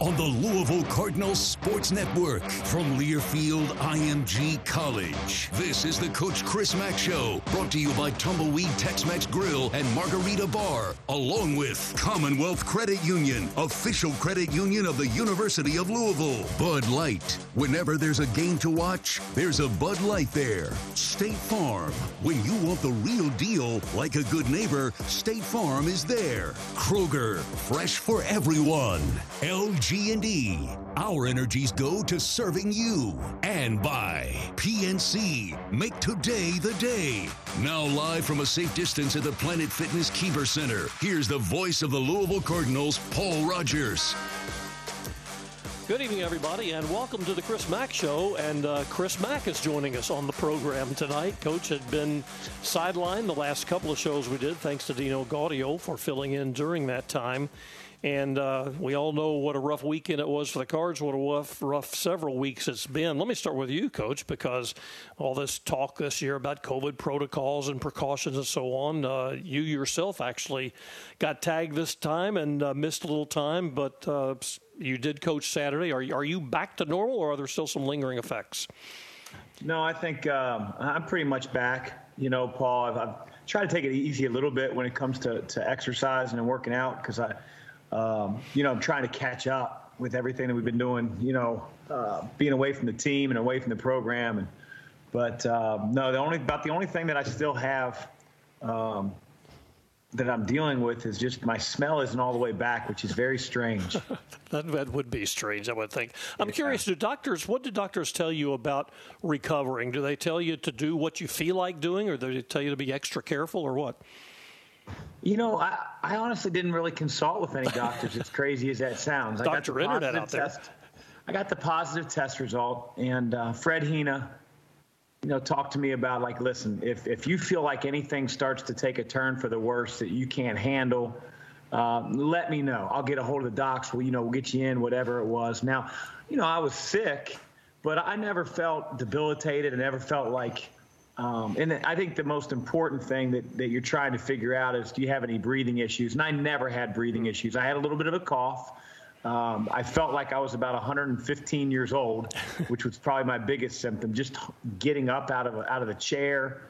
On the Louisville Cardinals Sports Network from Learfield IMG College. This is the Coach Chris Mack Show, brought to you by Tumbleweed Tex Mex Grill and Margarita Bar, along with Commonwealth Credit Union, official credit union of the University of Louisville. Bud Light. Whenever there's a game to watch, there's a Bud Light there. State Farm. When you want the real deal, like a good neighbor, State Farm is there. Kroger. Fresh for everyone. LG G&E. Our energies go to serving you. And by PNC. Make today the day. Now live from a safe distance at the Planet Fitness Kueber Center. Here's the voice of the Louisville Cardinals, Paul Rogers. Good evening, everybody, and welcome to the Chris Mack Show. And uh, Chris Mack is joining us on the program tonight. Coach had been sidelined the last couple of shows we did, thanks to Dino Gaudio for filling in during that time. And uh, we all know what a rough weekend it was for the Cards, what a rough, rough several weeks it's been. Let me start with you, Coach, because all this talk this year about COVID protocols and precautions and so on, uh, you yourself actually got tagged this time and uh, missed a little time, but uh, you did coach Saturday. Are, are you back to normal, or are there still some lingering effects? No, I think um, I'm pretty much back. You know, Paul, I've, I've tried to take it easy a little bit when it comes to, to exercising and working out because I – um, you know, I'm trying to catch up with everything that we've been doing, you know, uh, being away from the team and away from the program. And, but um, no, the only, about the only thing that I still have um, that I'm dealing with is just my smell isn't all the way back, which is very strange. that, that would be strange, I would think. I'm yeah. curious, do doctors, what do doctors tell you about recovering? Do they tell you to do what you feel like doing, or do they tell you to be extra careful, or what? You know, I, I honestly didn't really consult with any doctors, as crazy as that sounds. I got the Internet out test. I got the positive test result, and uh, Fred Hina, you know, talked to me about like, listen, if if you feel like anything starts to take a turn for the worse that you can't handle, uh, let me know. I'll get a hold of the docs. Well, you know, we'll get you in, whatever it was. Now, you know, I was sick, but I never felt debilitated. I never felt like um, and I think the most important thing that, that you're trying to figure out is do you have any breathing issues? And I never had breathing issues. I had a little bit of a cough. Um, I felt like I was about 115 years old, which was probably my biggest symptom. Just getting up out of out of the chair,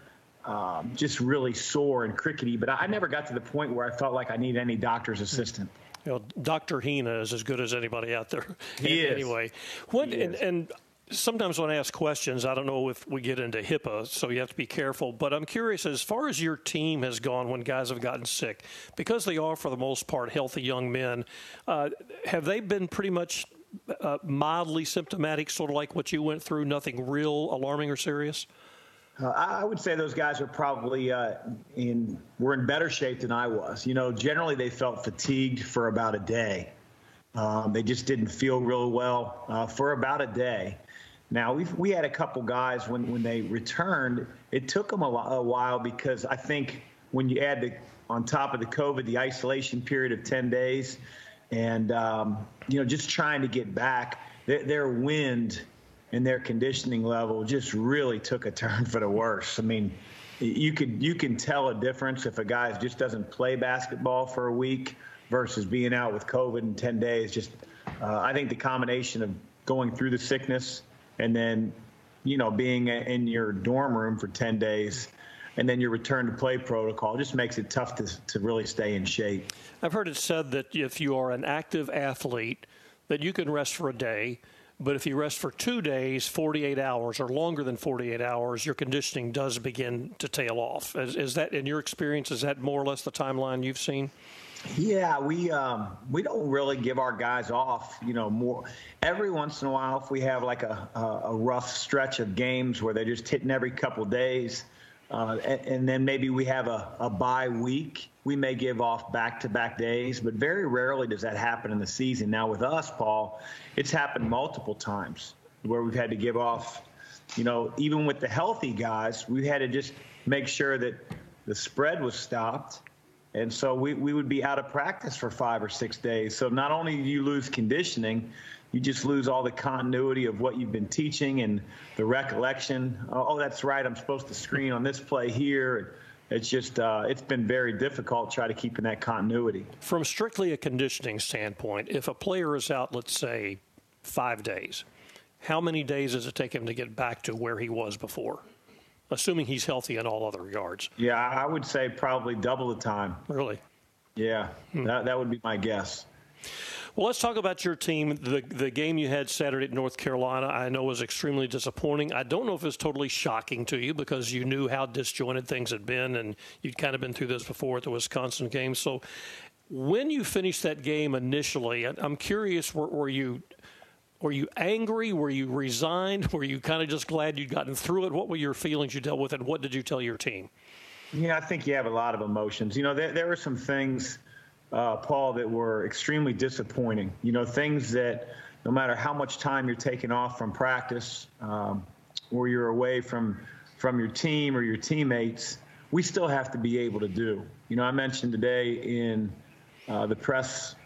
um, just really sore and crickety. But I never got to the point where I felt like I needed any doctor's assistant. You know, Dr. Hina is as good as anybody out there. He is. anyway. What he and, and sometimes when I ask questions, I don't know if we get into HIPAA, so you have to be careful. But I'm curious, as far as your team has gone when guys have gotten sick, because they are, for the most part, healthy young men, uh, have they been pretty much uh, mildly symptomatic, sort of like what you went through, nothing real alarming or serious? Uh, I would say those guys are probably uh, in were in better shape than I was. You know, generally they felt fatigued for about a day. Um, they just didn't feel real well uh, for about a day. Now we we had a couple guys when when they returned. It took them a, a while because I think when you add the on top of the COVID, the isolation period of 10 days, and um, you know just trying to get back, their, their wind and their conditioning level just really took a turn for the worse. I mean, you could you can tell a difference if a guy just doesn't play basketball for a week versus being out with COVID in 10 days. Just uh, I think the combination of going through the sickness and then you know being in your dorm room for 10 days and then your return to play protocol just makes it tough to, to really stay in shape. I've heard it said that if you are an active athlete, that you can rest for a day, but if you rest for two days, 48 hours, or longer than 48 hours, your conditioning does begin to tail off. Is, is that, in your experience, is that more or less the timeline you've seen? Yeah, we um, we don't really give our guys off. You know, more every once in a while, if we have like a a, rough stretch of games where they're just hitting every couple days, uh, and, and, then maybe we have a, a bye week, we may give off back to back days, but very rarely does that happen in the season. Now with us, Paul, it's happened multiple times where we've had to give off. You know, even with the healthy guys, we had to just make sure that the spread was stopped and so we, we would be out of practice for five or six days. So not only do you lose conditioning, you just lose all the continuity of what you've been teaching and the recollection. Oh, oh that's right, I'm supposed to screen on this play here. It's just uh, it's been very difficult to try to keep in that continuity. From strictly a conditioning standpoint, if a player is out, let's say, five days, how many days does it take him to get back to where he was before? Assuming he's healthy in all other regards. Yeah, I would say probably double the time. Really? Yeah, hmm. that, that would be my guess. Well, let's talk about your team. The the game you had Saturday at North Carolina, I know was extremely disappointing. I don't know if it's totally shocking to you because you knew how disjointed things had been, and you'd kind of been through this before at the Wisconsin game. So, when you finished that game initially, I'm curious, were, were you were you angry? Were you resigned? Were you kind of just glad you'd gotten through it? What were your feelings you dealt with, and what did you tell your team? Yeah, I think you have a lot of emotions. You know, there, there were some things, uh, Paul, that were extremely disappointing. You know, things that no matter how much time you're taking off from practice um, or you're away from from your team or your teammates, we still have to be able to do. You know, I mentioned today in uh, the press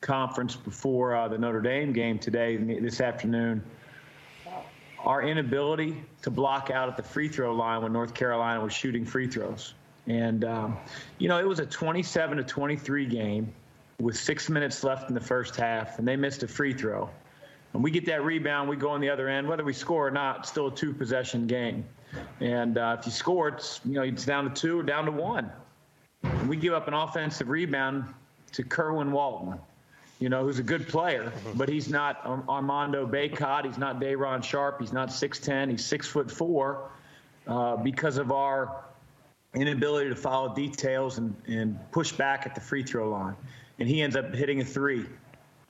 conference before uh, the Notre Dame game today, this afternoon, our inability to block out at the free throw line when North Carolina was shooting free throws. And, um, you know, it was a 27 to 23 game with six minutes left in the first half, and they missed a free throw. And we get that rebound, we go on the other end. Whether we score or not, still a two possession game. And uh, if you score, it's, you know, it's down to two or down to one. And we give up an offensive rebound to Kerwin Walton you know, who's a good player, but he's not Armando Bacot. He's not Day'Ron Sharp. He's not 6'10. He's six foot four uh, because of our inability to follow details and, and push back at the free throw line. And he ends up hitting a three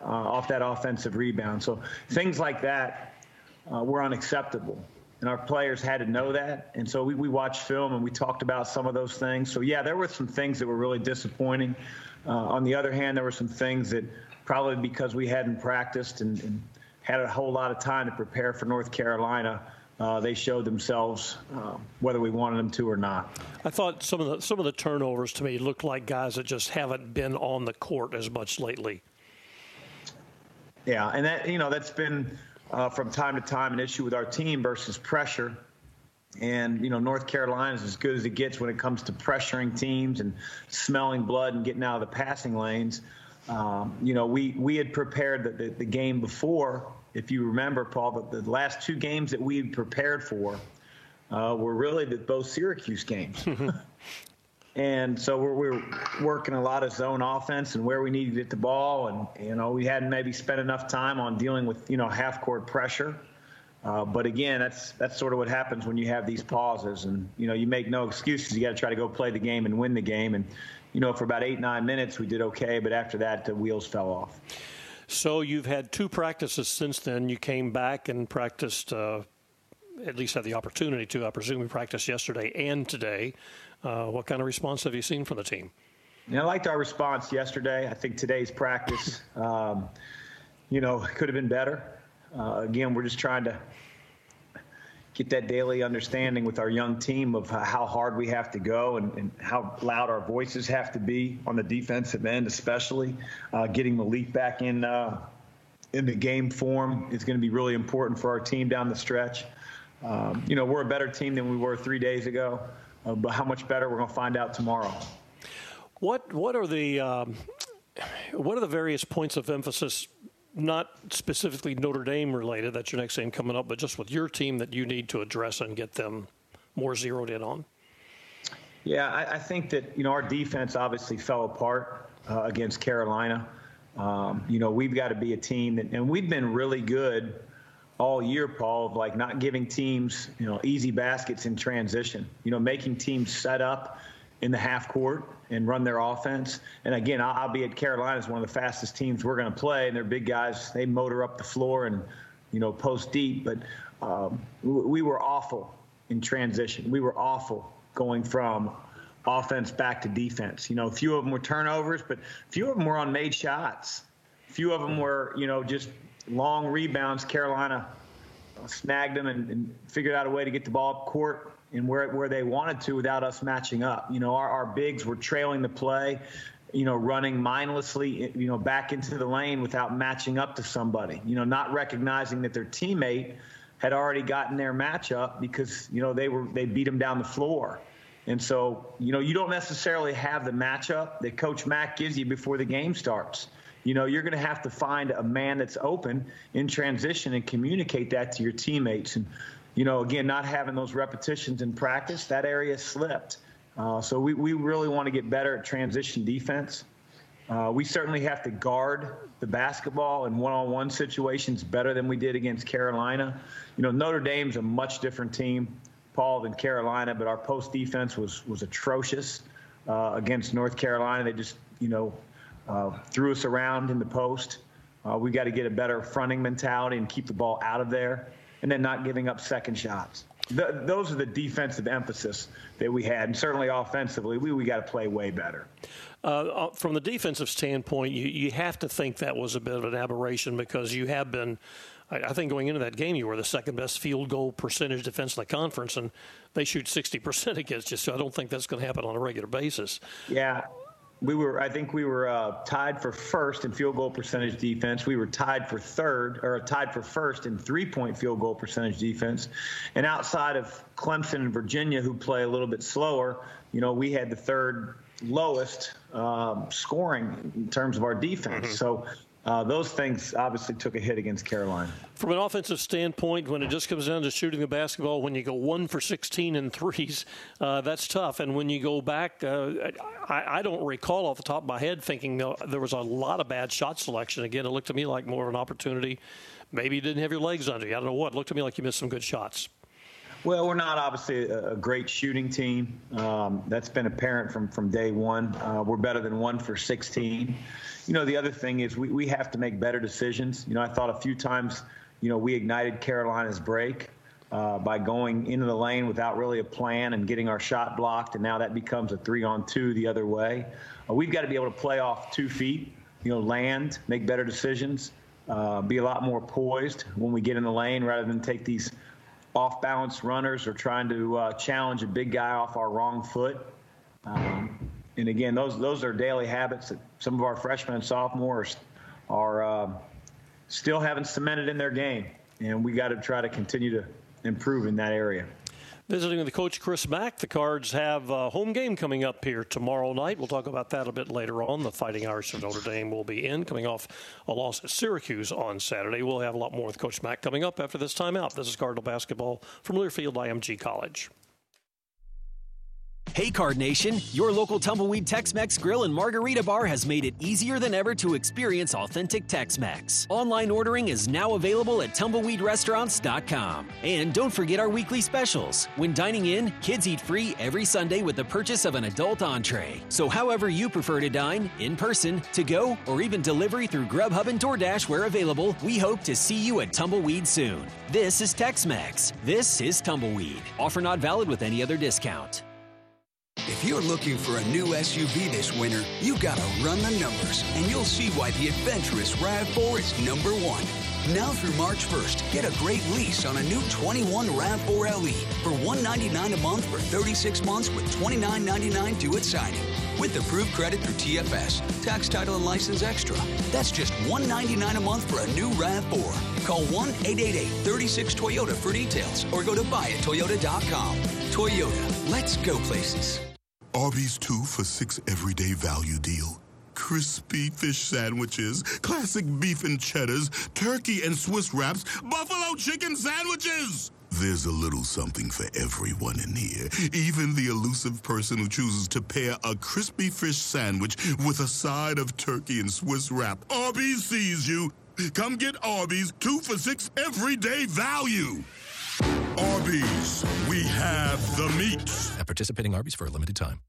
uh, off that offensive rebound. So things like that uh, were unacceptable. And our players had to know that. And so we, we watched film and we talked about some of those things. So, yeah, there were some things that were really disappointing. Uh, on the other hand, there were some things that probably because we hadn't practiced and, and had a whole lot of time to prepare for North Carolina. Uh, they showed themselves uh, whether we wanted them to or not. I thought some of the some of the turnovers to me looked like guys that just haven't been on the court as much lately. Yeah, and that you know that's been uh, from time to time an issue with our team versus pressure. And you know North Carolina is as good as it gets when it comes to pressuring teams and smelling blood and getting out of the passing lanes. Um, you know, we we had prepared the, the, the, game before. If you remember, Paul, the, the last two games that we prepared for uh, were really the, both Syracuse games. and so we're, we're working a lot of zone offense and where we needed to get the ball. And, you know, we hadn't maybe spent enough time on dealing with, you know, half court pressure. Uh, but again, that's that's sort of what happens when you have these pauses, and you know you make no excuses. You got to try to go play the game and win the game. And you know, for about eight nine minutes we did okay, but after that the wheels fell off. So you've had two practices since then. You came back and practiced. Uh, at least had the opportunity to. I presume you practiced yesterday and today. Uh, what kind of response have you seen from the team? Yeah, I liked our response yesterday. I think today's practice, um, you know, could have been better. Uh, again, we're just trying to get that daily understanding with our young team of how hard we have to go and, and how loud our voices have to be on the defensive end, especially uh, getting Malik back in uh, in the game form is going to be really important for our team down the stretch. Um, you know, we're a better team than we were three days ago, uh, but how much better we're going to find out tomorrow. What What are the um, what are the various points of emphasis not specifically Notre Dame related, that's your next game coming up, but just with your team that you need to address and get them more zeroed in on? Yeah, I, I think that, you know, our defense obviously fell apart uh, against Carolina. Um, you know, we've got to be a team that, and we've been really good all year, Paul, of like not giving teams, you know, easy baskets in transition, you know, making teams set up in the half court and run their offense. And again, albeit Carolina is one of the fastest teams we're going to play, and they're big guys. They motor up the floor and you know post deep. But um, we were awful in transition. We were awful going from offense back to defense. You know, a few of them were turnovers, but few of them were on made shots. A few of them were you know just long rebounds. Carolina snagged them and, and figured out a way to get the ball up court and where where they wanted to without us matching up. You know, our, our bigs were trailing the play, you know, running mindlessly, you know, back into the lane without matching up to somebody. You know, not recognizing that their teammate had already gotten their matchup because you know they were they beat them down the floor. And so, you know, you don't necessarily have the matchup that Coach Mack gives you before the game starts. You know, you're going to have to find a man that's open in transition and communicate that to your teammates. And you know, again, not having those repetitions in practice, that area slipped. Uh, so we, we really want to get better at transition defense. Uh, we certainly have to guard the basketball in one-on-one situations better than we did against Carolina. You know, Notre Dame's a much different team, Paul, than Carolina, but our post defense was was atrocious uh, against North Carolina. They just, you know, uh, threw us around in the post. Uh, we got to get a better fronting mentality and keep the ball out of there and then not giving up second shots. The, those are the defensive emphasis that we had, and certainly offensively, we, we got to play way better. Uh, uh, from the defensive standpoint, you, you have to think that was a bit of an aberration because you have been, I, I think going into that game, you were the second best field goal percentage defense in the conference, and they shoot 60% against you, so I don't think that's going to happen on a regular basis. Yeah, we were i think we were uh, tied for first in field goal percentage defense. We were tied for third or tied for first in three point field goal percentage defense. And outside of clemson and virginia who play a little bit slower you know we had the third lowest um, scoring in terms of our defense. Mm-hmm. so uh, those things obviously took a hit against Carolina. From an offensive standpoint, when it just comes down to shooting the basketball, when you go one for 16 in threes, uh, that's tough. And when you go back, uh, I, I, don't recall off the top of my head thinking there was a lot of bad shot selection. Again, it looked to me like more of an opportunity. Maybe you didn't have your legs under you. I don't know what. It looked to me like you missed some good shots. Well, we're not obviously a, great shooting team. Um, that's been apparent from, from day one. Uh, we're better than one for 16 you know, the other thing is we, we have to make better decisions. You know, I thought a few times, you know, we ignited Carolina's break uh, by going into the lane without really a plan and getting our shot blocked, and now that becomes a three on two the other way. Uh, we've got to be able to play off two feet, you know, land, make better decisions, uh, be a lot more poised when we get in the lane rather than take these off balance runners or trying to uh, challenge a big guy off our wrong foot. Um, and again, those those are daily habits that some of our freshmen and sophomores are uh, still haven't cemented in their game, and we got to try to continue to improve in that area. Visiting with the coach Chris Mack, the Cards have a home game coming up here tomorrow night. We'll talk about that a bit later on. The Fighting Irish of Notre Dame will be in, coming off a loss at Syracuse on Saturday. We'll have a lot more with Coach Mack coming up after this timeout. This is Cardinal basketball from Learfield IMG College. Hey Card Nation, your local Tumbleweed Tex-Mex Grill and Margarita Bar has made it easier than ever to experience authentic Tex-Mex. Online ordering is now available at tumbleweedrestaurants.com. And don't forget our weekly specials. When dining in, kids eat free every Sunday with the purchase of an adult entree. So however you prefer to dine, in person, to go, or even delivery through Grubhub and DoorDash where available, we hope to see you at Tumbleweed soon. This is Tex-Mex. This is Tumbleweed. Offer not valid with any other discount. You're looking for a new SUV this winter, you gotta run the numbers, and you'll see why the adventurous RAV4 is number one. Now through March 1st, get a great lease on a new 21 RAV4 LE for 199 a month for 36 months with $29.99 due at signing. With approved credit through TFS, tax title and license extra. That's just 199 a month for a new RAV4. Call 1-888-36-TOYOTA for details or go to buyatoyota.com. Toyota, let's go places. Arby's 2 for 6 everyday value deal. Crispy fish sandwiches, classic beef and cheddars, turkey and Swiss wraps, buffalo chicken sandwiches. There's a little something for everyone in here. Even the elusive person who chooses to pair a crispy fish sandwich with a side of turkey and Swiss wrap. Arby's sees you. Come get Arby's 2 for 6 everyday value. Arby's, we have the meat. At participating Arby's for a limited time.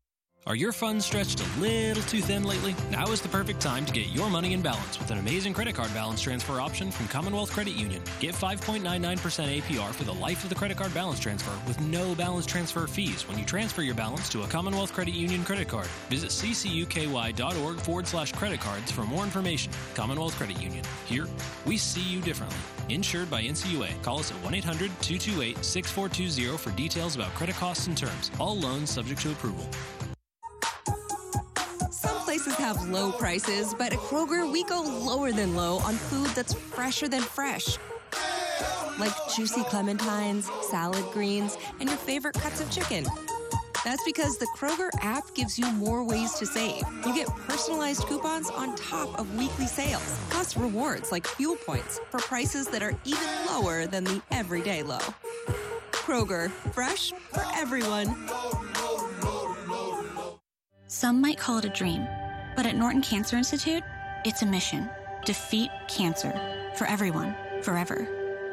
Are your funds stretched a little too thin lately? Now is the perfect time to get your money in balance with an amazing credit card balance transfer option from Commonwealth Credit Union. Get 5.99% APR for the life of the credit card balance transfer with no balance transfer fees when you transfer your balance to a Commonwealth Credit Union credit card. Visit ccuky.org forward slash credit cards for more information. Commonwealth Credit Union. Here, we see you differently. Insured by NCUA. Call us at 1 800 228 6420 for details about credit costs and terms. All loans subject to approval. Have low prices, but at Kroger, we go lower than low on food that's fresher than fresh. Like juicy clementines, salad greens, and your favorite cuts of chicken. That's because the Kroger app gives you more ways to save. You get personalized coupons on top of weekly sales, plus rewards like fuel points for prices that are even lower than the everyday low. Kroger, fresh for everyone. Some might call it a dream, but at Norton Cancer Institute, it's a mission defeat cancer for everyone, forever.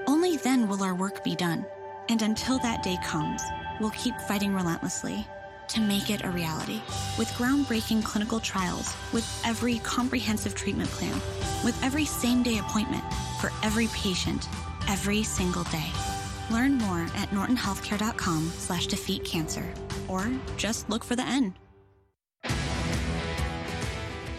Only then will our work be done. And until that day comes, we'll keep fighting relentlessly to make it a reality. With groundbreaking clinical trials, with every comprehensive treatment plan, with every same day appointment for every patient, every single day. Learn more at nortonhealthcare.com slash defeat cancer, or just look for the N.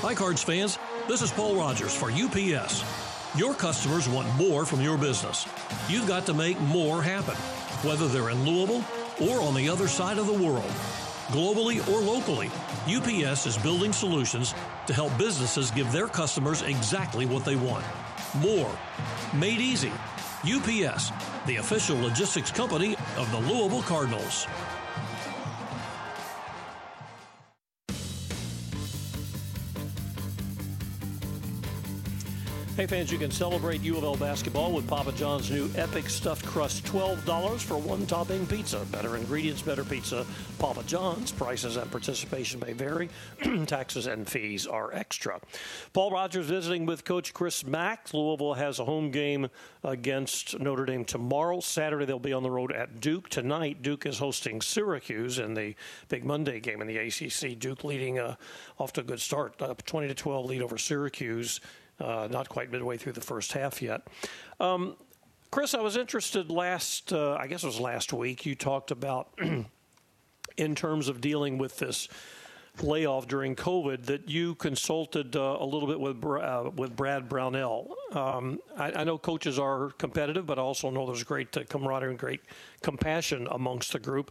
Hi, Cards fans. This is Paul Rogers for UPS. Your customers want more from your business. You've got to make more happen, whether they're in Louisville or on the other side of the world. Globally or locally, UPS is building solutions to help businesses give their customers exactly what they want more. Made easy. UPS, the official logistics company of the Louisville Cardinals. Hey fans, you can celebrate U of L basketball with Papa John's new Epic Stuffed Crust $12 for one topping pizza. Better ingredients, better pizza. Papa John's. Prices and participation may vary. Taxes and fees are extra. Paul Rogers visiting with Coach Chris Mack. Louisville has a home game against Notre Dame tomorrow. Saturday they'll be on the road at Duke. Tonight, Duke is hosting Syracuse in the big Monday game in the ACC. Duke leading uh, off to a good start, uh, 20 to 12 lead over Syracuse. Uh, not quite midway through the first half yet. Um, Chris, I was interested last, uh, I guess it was last week, you talked about in terms of dealing with this layoff during COVID that you consulted uh, a little bit with uh, with Brad Brownell. Um, I, I, know coaches are competitive, but I also know there's great uh, camaraderie and great compassion amongst the group.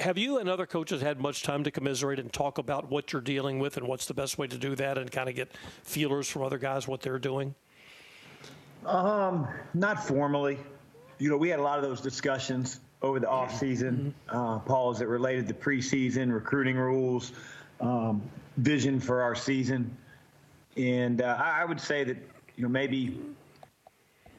Have you and other coaches had much time to commiserate and talk about what you're dealing with and what's the best way to do that and kind of get feelers from other guys what they're doing? Um, not formally. You know, we had a lot of those discussions over the off season, mm-hmm. uh, Paul, as it related to preseason recruiting rules, um, vision for our season, and uh, I, I, would say that you know maybe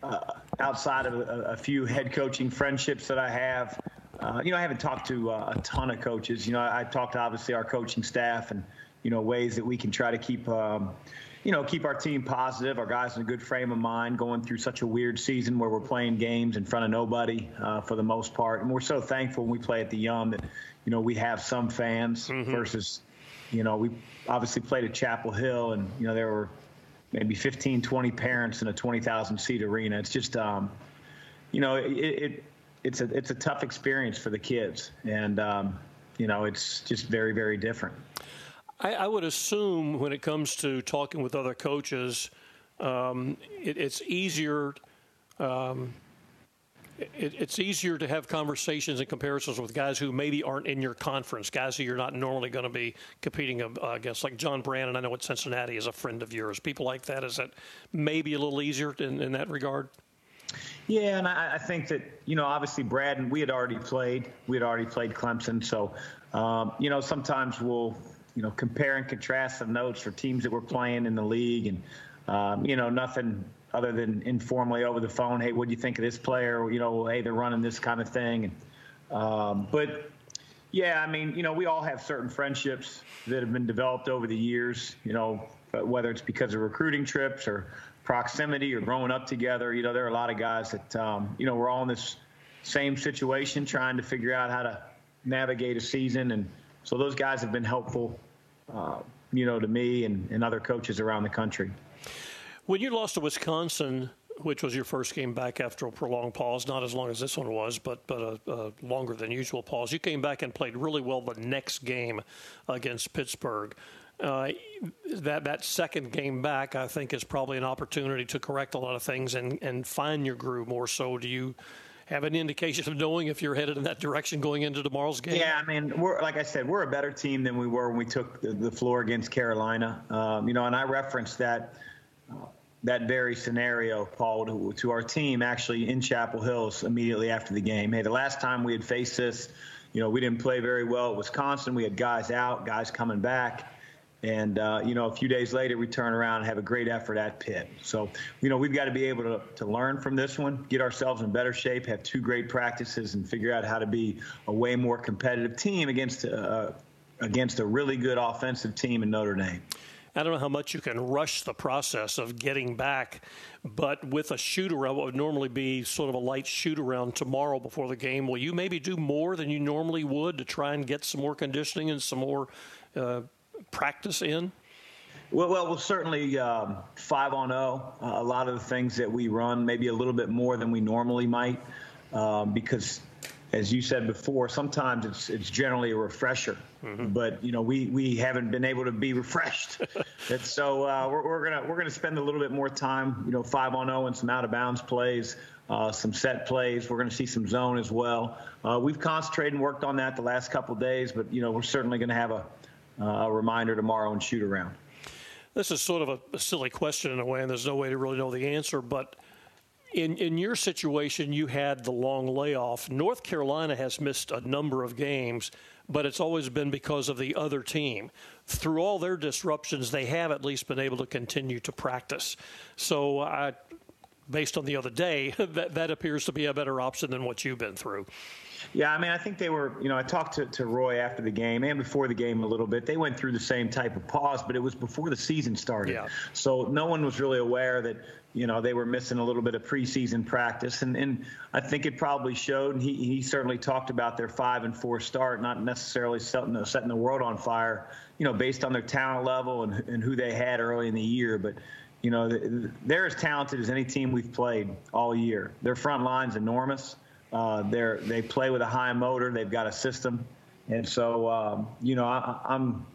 uh, outside of a, a, few head coaching friendships that I have, uh, you know, I haven't talked to uh, a ton of coaches. You know, I, I talked to obviously our coaching staff and you know ways that we can try to keep. Um, you know, keep our team positive, our guys in a good frame of mind, going through such a weird season where we're playing games in front of nobody uh, for the most part. And we're so thankful when we play at the Yum that, you know, we have some fans mm-hmm. versus, you know, we obviously played at Chapel Hill and, you know, there were maybe 15, 20 parents in a 20,000 seat arena. It's just, um, you know, it, it, it's a it's a tough experience for the kids, and um, you know, it's just very very different. I, I, would assume when it comes to talking with other coaches, um, it, it's easier. Um, it, it's easier to have conversations and comparisons with guys who maybe aren't in your conference, guys who you're not normally going to be competing uh, against, like John Brannen. I know at Cincinnati is a friend of yours. People like that. Is that maybe a little easier in, in that regard? Yeah, and I, I, think that you know, obviously, Brad and we had already played. We had already played Clemson, so um, you know, sometimes we'll you know, compare and contrast some notes for teams that we're playing in the league, and um, you know, nothing other than informally over the phone. Hey, what do you think of this player? You know, hey, they're running this kind of thing. And, um, but yeah, I mean, you know, we all have certain friendships that have been developed over the years. You know, whether it's because of recruiting trips or proximity or growing up together. You know, there are a lot of guys that um, you know we're all in this same situation, trying to figure out how to navigate a season and so those guys have been helpful, uh, you know, to me and, and other coaches around the country. When you lost to Wisconsin, which was your first game back after a prolonged pause, not as long as this one was, but but a, a, longer than usual pause. You came back and played really well the next game against Pittsburgh. Uh, that that second game back, I think, is probably an opportunity to correct a lot of things and and find your groove more. So, do you have any indication of knowing if you're headed in that direction going into tomorrow's game? Yeah, I mean, we're like I said, we're a better team than we were when we took the, the floor against Carolina. Um, you know, and I referenced that. Uh, that very scenario, Paul, to, to, our team actually in Chapel Hills immediately after the game. Hey, the last time we had faced this, you know, we didn't play very well at Wisconsin. We had guys out, guys coming back. And, uh, you know, a few days later, we turn around and have a great effort at Pitt. So, you know, we've got to be able to, to learn from this one, get ourselves in better shape, have two great practices, and figure out how to be a way more competitive team against, uh, against a really good offensive team in Notre Dame. I don't know how much you can rush the process of getting back, but with a shoot around, what would normally be sort of a light shoot around tomorrow before the game, will you maybe do more than you normally would to try and get some more conditioning and some more uh, practice in? Well, well, well certainly um, five on zero. Oh, uh, a lot of the things that we run, maybe a little bit more than we normally might, um, because, as you said before, sometimes it's it's generally a refresher. Mm-hmm. But you know, we we haven't been able to be refreshed, and so uh, we're, we're gonna we're gonna spend a little bit more time, you know, five on zero oh and some out of bounds plays. Uh, some set plays. We're going to see some zone as well. Uh, we've concentrated and worked on that the last couple days, but you know we're certainly going to have a Uh, a reminder tomorrow and shoot around. This is sort of a, a, silly question in a way, and there's no way to really know the answer. But in in your situation, you had the long layoff. North Carolina has missed a number of games, but it's always been because of the other team. Through all their disruptions, they have at least been able to continue to practice. So I based on the other day, that, that appears to be a better option than what you've been through. Yeah, I mean, I think they were, you know, I talked to, to Roy after the game and before the game a little bit. They went through the same type of pause, but it was before the season started. Yeah. So no one was really aware that, you know, they were missing a little bit of preseason practice. And, and I think it probably showed. And he, he certainly talked about their five and four start, not necessarily setting, setting the world on fire, you know, based on their talent level and, and who they had early in the year. But, you know, they're as talented as any team we've played all year. Their front line's enormous. Uh, they they play with a high motor. They've got a system, and so um, you know I, I'm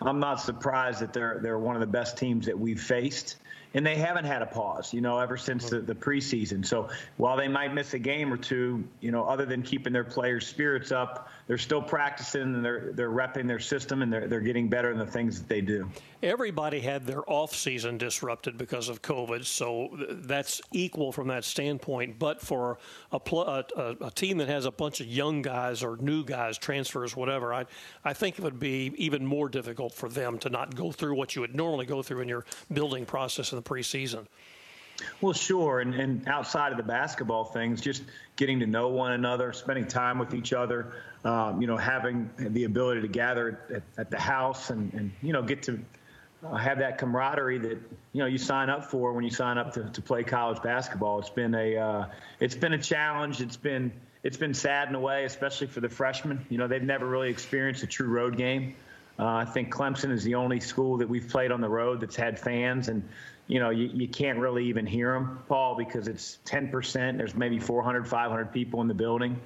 I'm not surprised that they're they're one of the best teams that we've faced, and they haven't had a pause, you know, ever since the, the preseason. So while they might miss a game or two, you know, other than keeping their players' spirits up, they're still practicing and they're they're repping their system and they're they're getting better in the things that they do. Everybody had their off season disrupted because of COVID, so that's equal from that standpoint. But for a, pl- a, a, team that has a bunch of young guys or new guys, transfers, whatever, I I think it would be even more difficult for them to not go through what you would normally go through in your building process in the preseason. Well, sure. And, and outside of the basketball things, just getting to know one another, spending time with each other, um, you know, having the ability to gather at, at the house and, and, you know, get to uh, have that camaraderie that, you know, you sign up for when you sign up to, to play college basketball. It's been a, uh, it's been a challenge. It's been, it's been sad in a way, especially for the freshmen. You know, they've never really experienced a true road game. Uh, I think Clemson is the only school that we've played on the road that's had fans, and you know, you, you can't really even hear them, Paul, because it's 10%. There's maybe 400, 500 people in the building.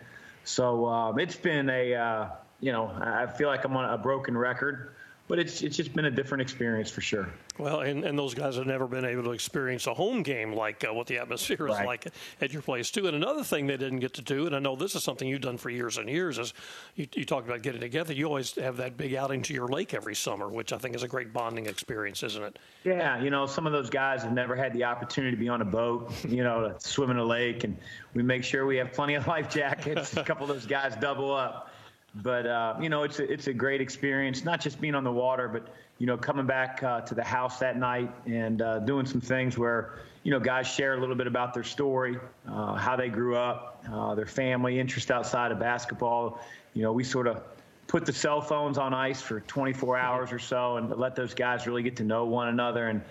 So um, it's been a, uh, you know, I feel like I'm on a broken record but it's it's just been a different experience for sure. Well, and, and those guys have never been able to experience a home game like uh, what the atmosphere is right. like at your place too. And another thing they didn't get to do, and I know this is something you've done for years and years, is you, you talked about getting together. You always have that big outing to your lake every summer, which I think is a great bonding experience, isn't it? Yeah, you know, some of those guys have never had the opportunity to be on a boat, you know, to swim in a lake, and we make sure we have plenty of life jackets. a couple of those guys double up but uh, you know, it's a, it's a great experience, not just being on the water, but you know, coming back uh, to the house that night and uh, doing some things where you know guys share a little bit about their story, uh, how they grew up, uh, their family, interest outside of basketball. You know, we sort of put the cell phones on ice for 24 hours or so and let those guys really get to know one another. And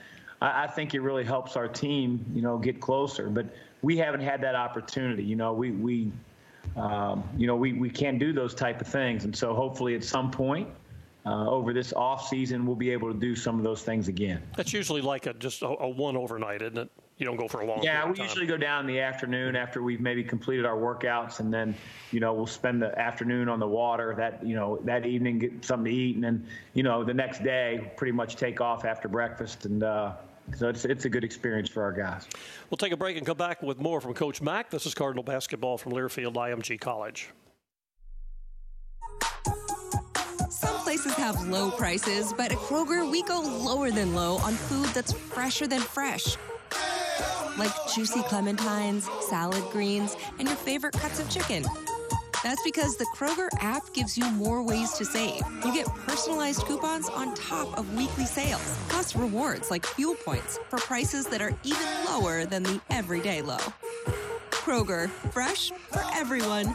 I, I think it really helps our team, you know, get closer. But we haven't had that opportunity. You know, we we um, you know, we, we can't do those type of things. And so hopefully at some point uh, over this off season, we'll be able to do some of those things again. That's usually like a, just a, a one overnight, isn't it? You don't go for a long. Yeah, we usually go down in the afternoon after we've maybe completed our workouts, and then you know we'll spend the afternoon on the water. That you know that evening get something to eat, and then you know the next day pretty much take off after breakfast and. Uh, so it's, it's a good experience for our guys. We'll take a break and come back with more from Coach Mack. This is Cardinal basketball from Learfield IMG College. Some places have low prices, but at Kroger, we go lower than low on food that's fresher than fresh. Like juicy clementines, salad greens, and your favorite cuts of chicken. That's because the Kroger app gives you more ways to save. You get personalized coupons on top of weekly sales, plus rewards like fuel points for prices that are even lower than the everyday low. Kroger, fresh for everyone.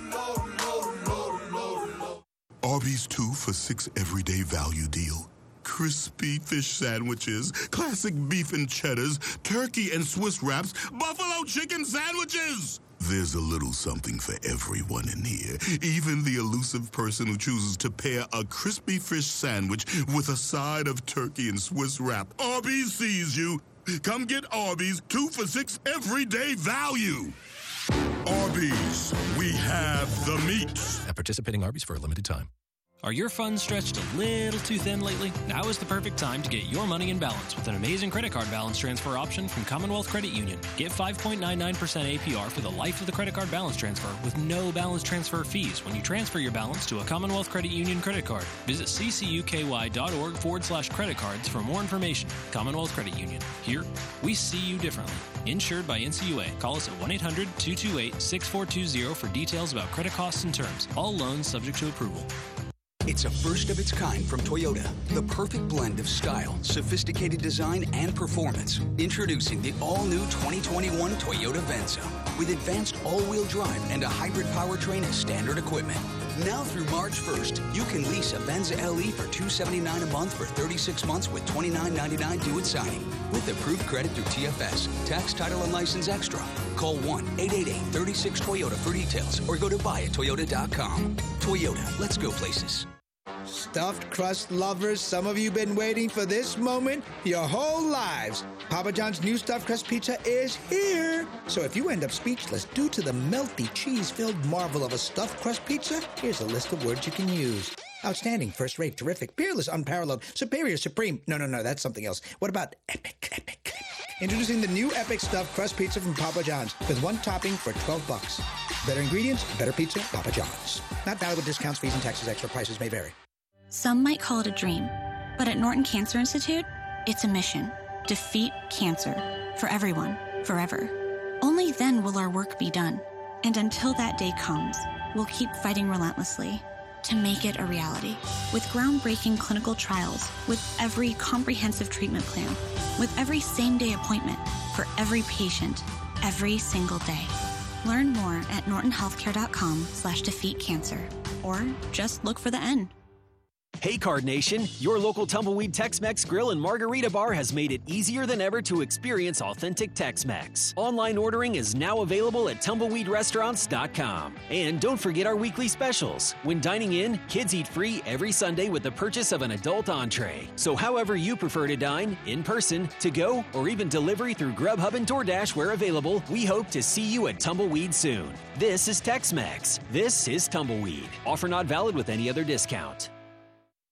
Arby's 2 for 6 everyday value deal. Crispy fish sandwiches, classic beef and cheddars, turkey and Swiss wraps, buffalo chicken sandwiches. There's a little something for everyone in here. Even the elusive person who chooses to pair a crispy fish sandwich with a side of turkey and Swiss wrap. Arby's sees you. Come get Arby's two for six everyday value. Arby's, we have the meat. At participating Arby's for a limited time. Are your funds stretched a little too thin lately? Now is the perfect time to get your money in balance with an amazing credit card balance transfer option from Commonwealth Credit Union. Get 5.99% APR for the life of the credit card balance transfer with no balance transfer fees when you transfer your balance to a Commonwealth Credit Union credit card. Visit ccuky.org forward slash credit cards for more information. Commonwealth Credit Union. Here, we see you differently. Insured by NCUA. Call us at 1 800 228 6420 for details about credit costs and terms. All loans subject to approval. It's a first of its kind from Toyota. The perfect blend of style, sophisticated design, and performance. Introducing the all-new 2021 Toyota Venza. With advanced all-wheel drive and a hybrid powertrain as standard equipment. Now through March 1st, you can lease a Venza LE for 279 a month for 36 months with $29.99 due at signing. With approved credit through TFS. Tax, title, and license extra. Call 1-888-36-TOYOTA for details or go to buyatoyota.com. Toyota, let's go places. Stuffed crust lovers, some of you've been waiting for this moment your whole lives. Papa John's new stuffed crust pizza is here. So if you end up speechless due to the melty cheese filled marvel of a stuffed crust pizza, here's a list of words you can use. Outstanding, first rate, terrific, peerless, unparalleled, superior, supreme. No, no, no, that's something else. What about epic, epic? Introducing the new Epic Stuffed Crust Pizza from Papa John's with one topping for 12 bucks. Better ingredients, better pizza, Papa John's. Not valid with discounts, fees, and taxes. Extra prices may vary. Some might call it a dream, but at Norton Cancer Institute, it's a mission. Defeat cancer. For everyone, forever. Only then will our work be done. And until that day comes, we'll keep fighting relentlessly to make it a reality. With groundbreaking clinical trials, with every comprehensive treatment plan, with every same day appointment for every patient, every single day. Learn more at nortonhealthcare.com slash defeat cancer. Or just look for the N. Hey Card Nation, your local Tumbleweed Tex-Mex Grill and Margarita Bar has made it easier than ever to experience authentic Tex-Mex. Online ordering is now available at tumbleweedrestaurants.com. And don't forget our weekly specials. When dining in, kids eat free every Sunday with the purchase of an adult entree. So however you prefer to dine, in person, to go, or even delivery through Grubhub and DoorDash where available, we hope to see you at Tumbleweed soon. This is Tex-Mex. This is Tumbleweed. Offer not valid with any other discount.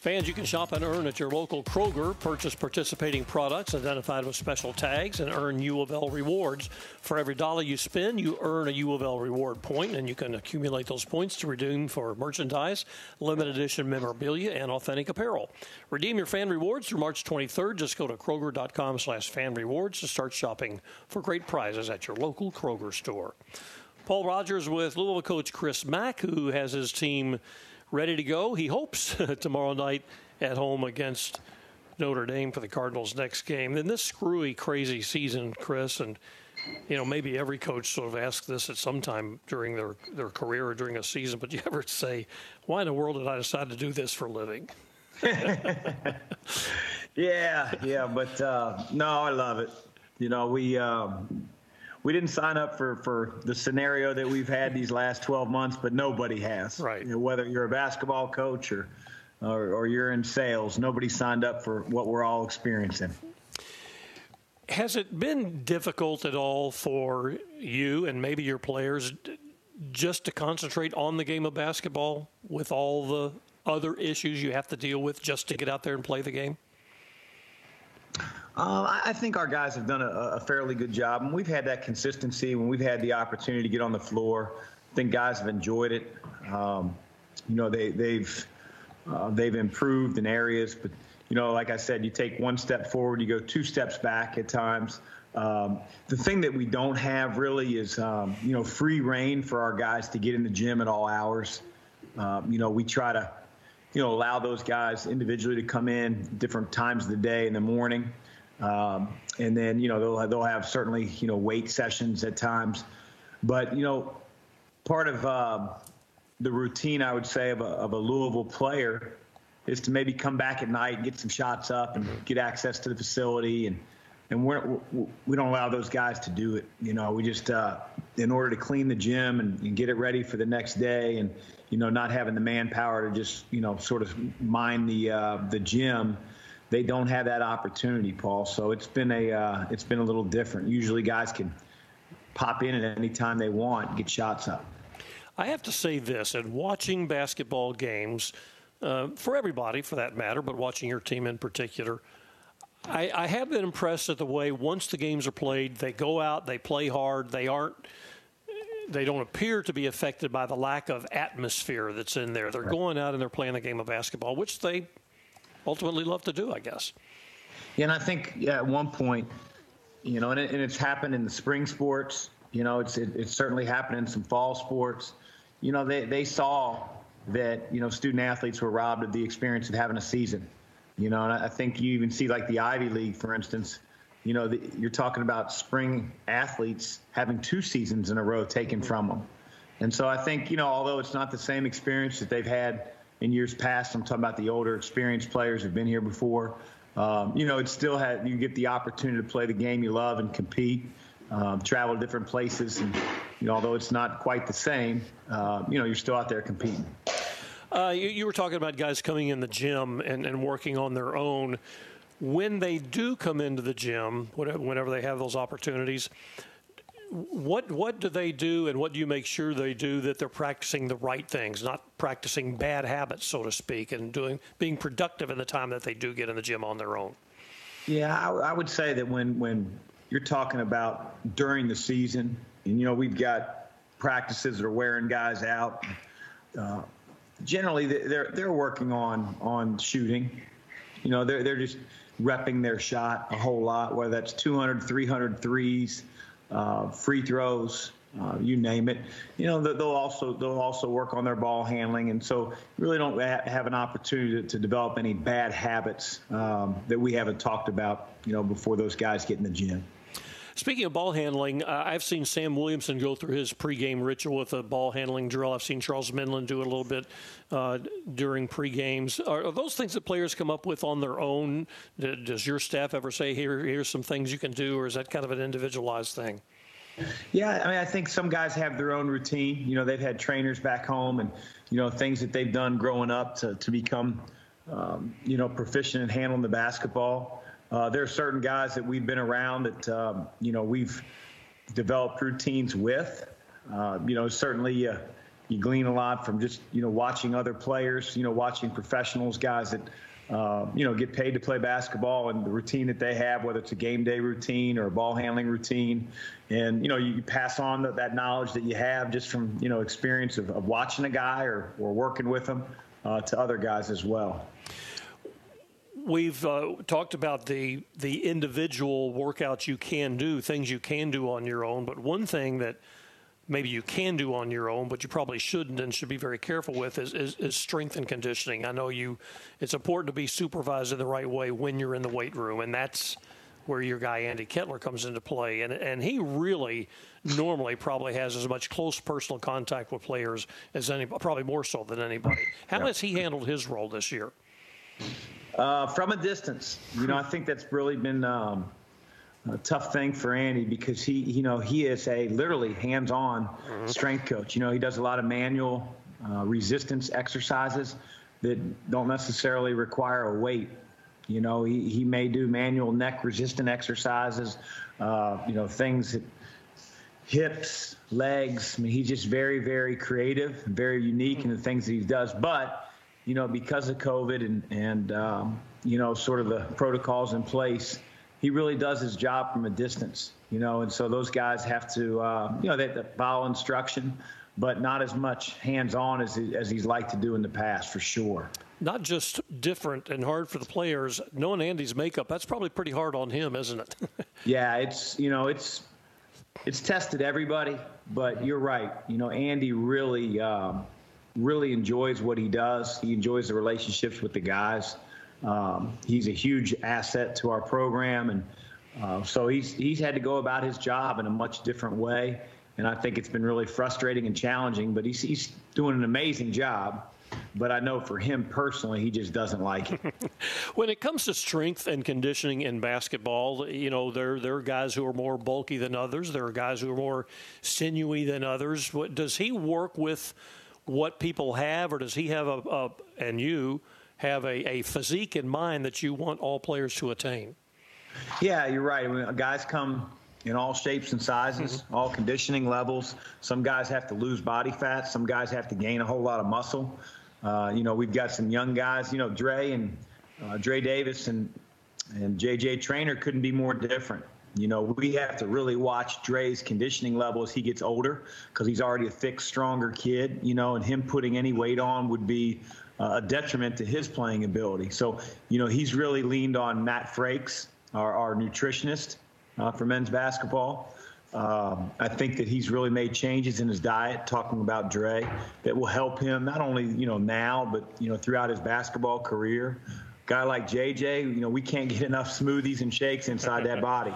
Fans, you can shop and earn at your local Kroger. Purchase participating products identified with special tags and earn U of L rewards. For every dollar you spend, you earn a U of L reward point, and you can accumulate those points to redeem for merchandise, limited edition memorabilia, and authentic apparel. Redeem your fan rewards through March 23rd. Just go to Kroger.com slash fan rewards to start shopping for great prizes at your local Kroger store. Paul Rogers with Louisville coach Chris Mack, who has his team ready to go. He hopes tomorrow night at home against Notre Dame for the Cardinals' next game. Then this screwy, crazy season, Chris, and you know maybe every coach sort of asks this at some time during their their career or during a season. But you ever say, "Why in the world did I decide to do this for a living?" yeah, yeah, but uh, no, I love it. You know, we. Um, we didn't sign up for, for the scenario that we've had these last 12 months, but nobody has. Right. You know, whether you're a basketball coach or, or, or you're in sales, nobody signed up for what we're all experiencing. Has it been difficult at all for you and maybe your players just to concentrate on the game of basketball with all the other issues you have to deal with just to get out there and play the game? Uh, I think our guys have done a, a, fairly good job, and we've had that consistency when we've had the opportunity to get on the floor. I think guys have enjoyed it. Um, you know, they, they've uh, they've improved in areas, but you know, like I said, you take one step forward, you go two steps back at times. Um, the thing that we don't have really is, um, you know, free reign for our guys to get in the gym at all hours. Um, you know, we try to, you know, allow those guys individually to come in different times of the day in the morning. Um, and then, you know, they'll, they'll have certainly, you know, weight sessions at times. But, you know, part of uh, the routine, I would say, of a, of a Louisville player is to maybe come back at night and get some shots up and get access to the facility. And, and we're, we we do not allow those guys to do it. You know, we just, uh, in order to clean the gym and, and get it ready for the next day and, you know, not having the manpower to just, you know, sort of mind the, uh, the gym – they don't have that opportunity, Paul. So it's been a uh, it's been a little different. Usually, guys can pop in at any time they want, get shots up. I have to say this: in watching basketball games, uh, for everybody for that matter, but watching your team in particular. I, I have been impressed at the way once the games are played, they go out, they play hard, they aren't they don't appear to be affected by the lack of atmosphere that's in there. They're going out and they're playing the game of basketball, which they ultimately love to do, I guess. Yeah, and I think yeah, at one point, you know, and, it, and it's happened in the spring sports. You know, it's it, it's certainly happened in some fall sports. You know, they they saw that you know student athletes were robbed of the experience of having a season. You know, and I think you even see like the Ivy League, for instance. You know, the, you're talking about spring athletes having two seasons in a row taken from them. And so I think, you know, although it's not the same experience that they've had in years past. I'm talking about the older, experienced players who've been here before. Um, you know, it still had you get the opportunity to play the game you love and compete, um, travel to different places, and you know, although it's not quite the same, uh, you know, you're still out there competing. Uh, you, you, were talking about guys coming in the gym and, and working on their own. When they do come into the gym, whenever they have those opportunities, what what do they do, and what do you make sure they do that they're practicing the right things, not practicing bad habits, so to speak, and doing being productive in the time that they do get in the gym on their own? Yeah, I, I would say that when when you're talking about during the season, and you know we've got practices that are wearing guys out. Uh, generally, they're they're working on on shooting. You know, they're they're just repping their shot a whole lot, whether that's 200, 300 threes uh, free throws, uh, you name it. You know, they'll also they'll also work on their ball handling, and so really don't ha- have an opportunity to, to, develop any bad habits um, that we haven't talked about. You know, before those guys get in the gym. Speaking of ball handling, uh, I've seen Sam Williamson go through his pregame ritual with a ball handling drill. I've seen Charles Minlend do it a little bit uh, during pregames. Are, are, those things that players come up with on their own? Does your staff ever say, "Here, here's some things you can do," or is that kind of an individualized thing? Yeah, I mean, I think some guys have their own routine. You know, they've had trainers back home, and you know things that they've done growing up to to become, um, you know, proficient in handling the basketball. Uh, there are certain guys that we've been around that um, you know we've developed routines with. Uh, you know, certainly uh, you glean a lot from just you know watching other players. You know, watching professionals, guys that. Uh, you know, get paid to play basketball and the routine that they have, whether it's a game day routine or a ball handling routine. And, you know, you pass on that, that knowledge that you have just from, you know, experience of, of watching a guy or, or working with them uh, to other guys as well we've uh, talked about the the individual workouts you can do, things you can do on your own. But one thing that maybe you can do on your own, but you probably shouldn't and should be very careful with is, is, is, strength and conditioning. I know you. It's important to be supervised in the right way when you're in the weight room, and that's where your guy Andy Kettler comes into play. And and he really normally probably has as much close personal contact with players as any, probably more so than anybody. How yeah. has he handled his role this year? Uh, from a distance, you know, I think that's really been um, a tough thing for Andy because he, you know, he is a literally hands-on mm-hmm. strength coach. You know, he does a lot of manual uh, resistance exercises that don't necessarily require a weight. You know, he, he may do manual neck resistant exercises, uh, you know, things that hips, legs. I mean, he's just very, very creative, very unique in the things that he does. But you know, because of COVID and, and um, you know, sort of the protocols in place, he really does his job from a distance, you know, and so those guys have to, uh, you know, they, they follow instruction, but not as much hands-on as, he, as he's liked to do in the past, for sure. Not just different and hard for the players. Knowing Andy's makeup, that's probably pretty hard on him, isn't it? yeah, it's you know, it's it's tested everybody, but you're right. You know, Andy really. Um, really enjoys what he does. He enjoys the relationships with the guys. Um, he's a huge asset to our program, and uh, so he's he's had to go about his job in a much different way. And I think it's been really frustrating and challenging, but he's he's doing an amazing job. But I know for him personally, he just doesn't like it. when it comes to strength and conditioning in basketball, you know there there are guys who are more bulky than others. There are guys who are more sinewy than others. What, does he work with? What people have, or does he have a, a and you have a, a physique in mind that you want all players to attain? Yeah, you're right. I mean, guys come in all shapes and sizes, mm-hmm. all conditioning levels. Some guys have to lose body fat. Some guys have to gain a whole lot of muscle. Uh, you know, we've got some young guys. You know, Dre and uh, Dre Davis and and JJ Traynor couldn't be more different. You know, we have to really watch Dre's conditioning level as he gets older because he's already a thick, stronger kid, you know, and him putting any weight on would be uh, a detriment to his playing ability. So, you know, he's really leaned on Matt Frakes, our, our nutritionist uh, for men's basketball. Um, I think that he's really made changes in his diet, talking about Dre, that will help him not only, you know, now, but, you know, throughout his basketball career. Guy like JJ, you know, we can't get enough smoothies and shakes inside that body.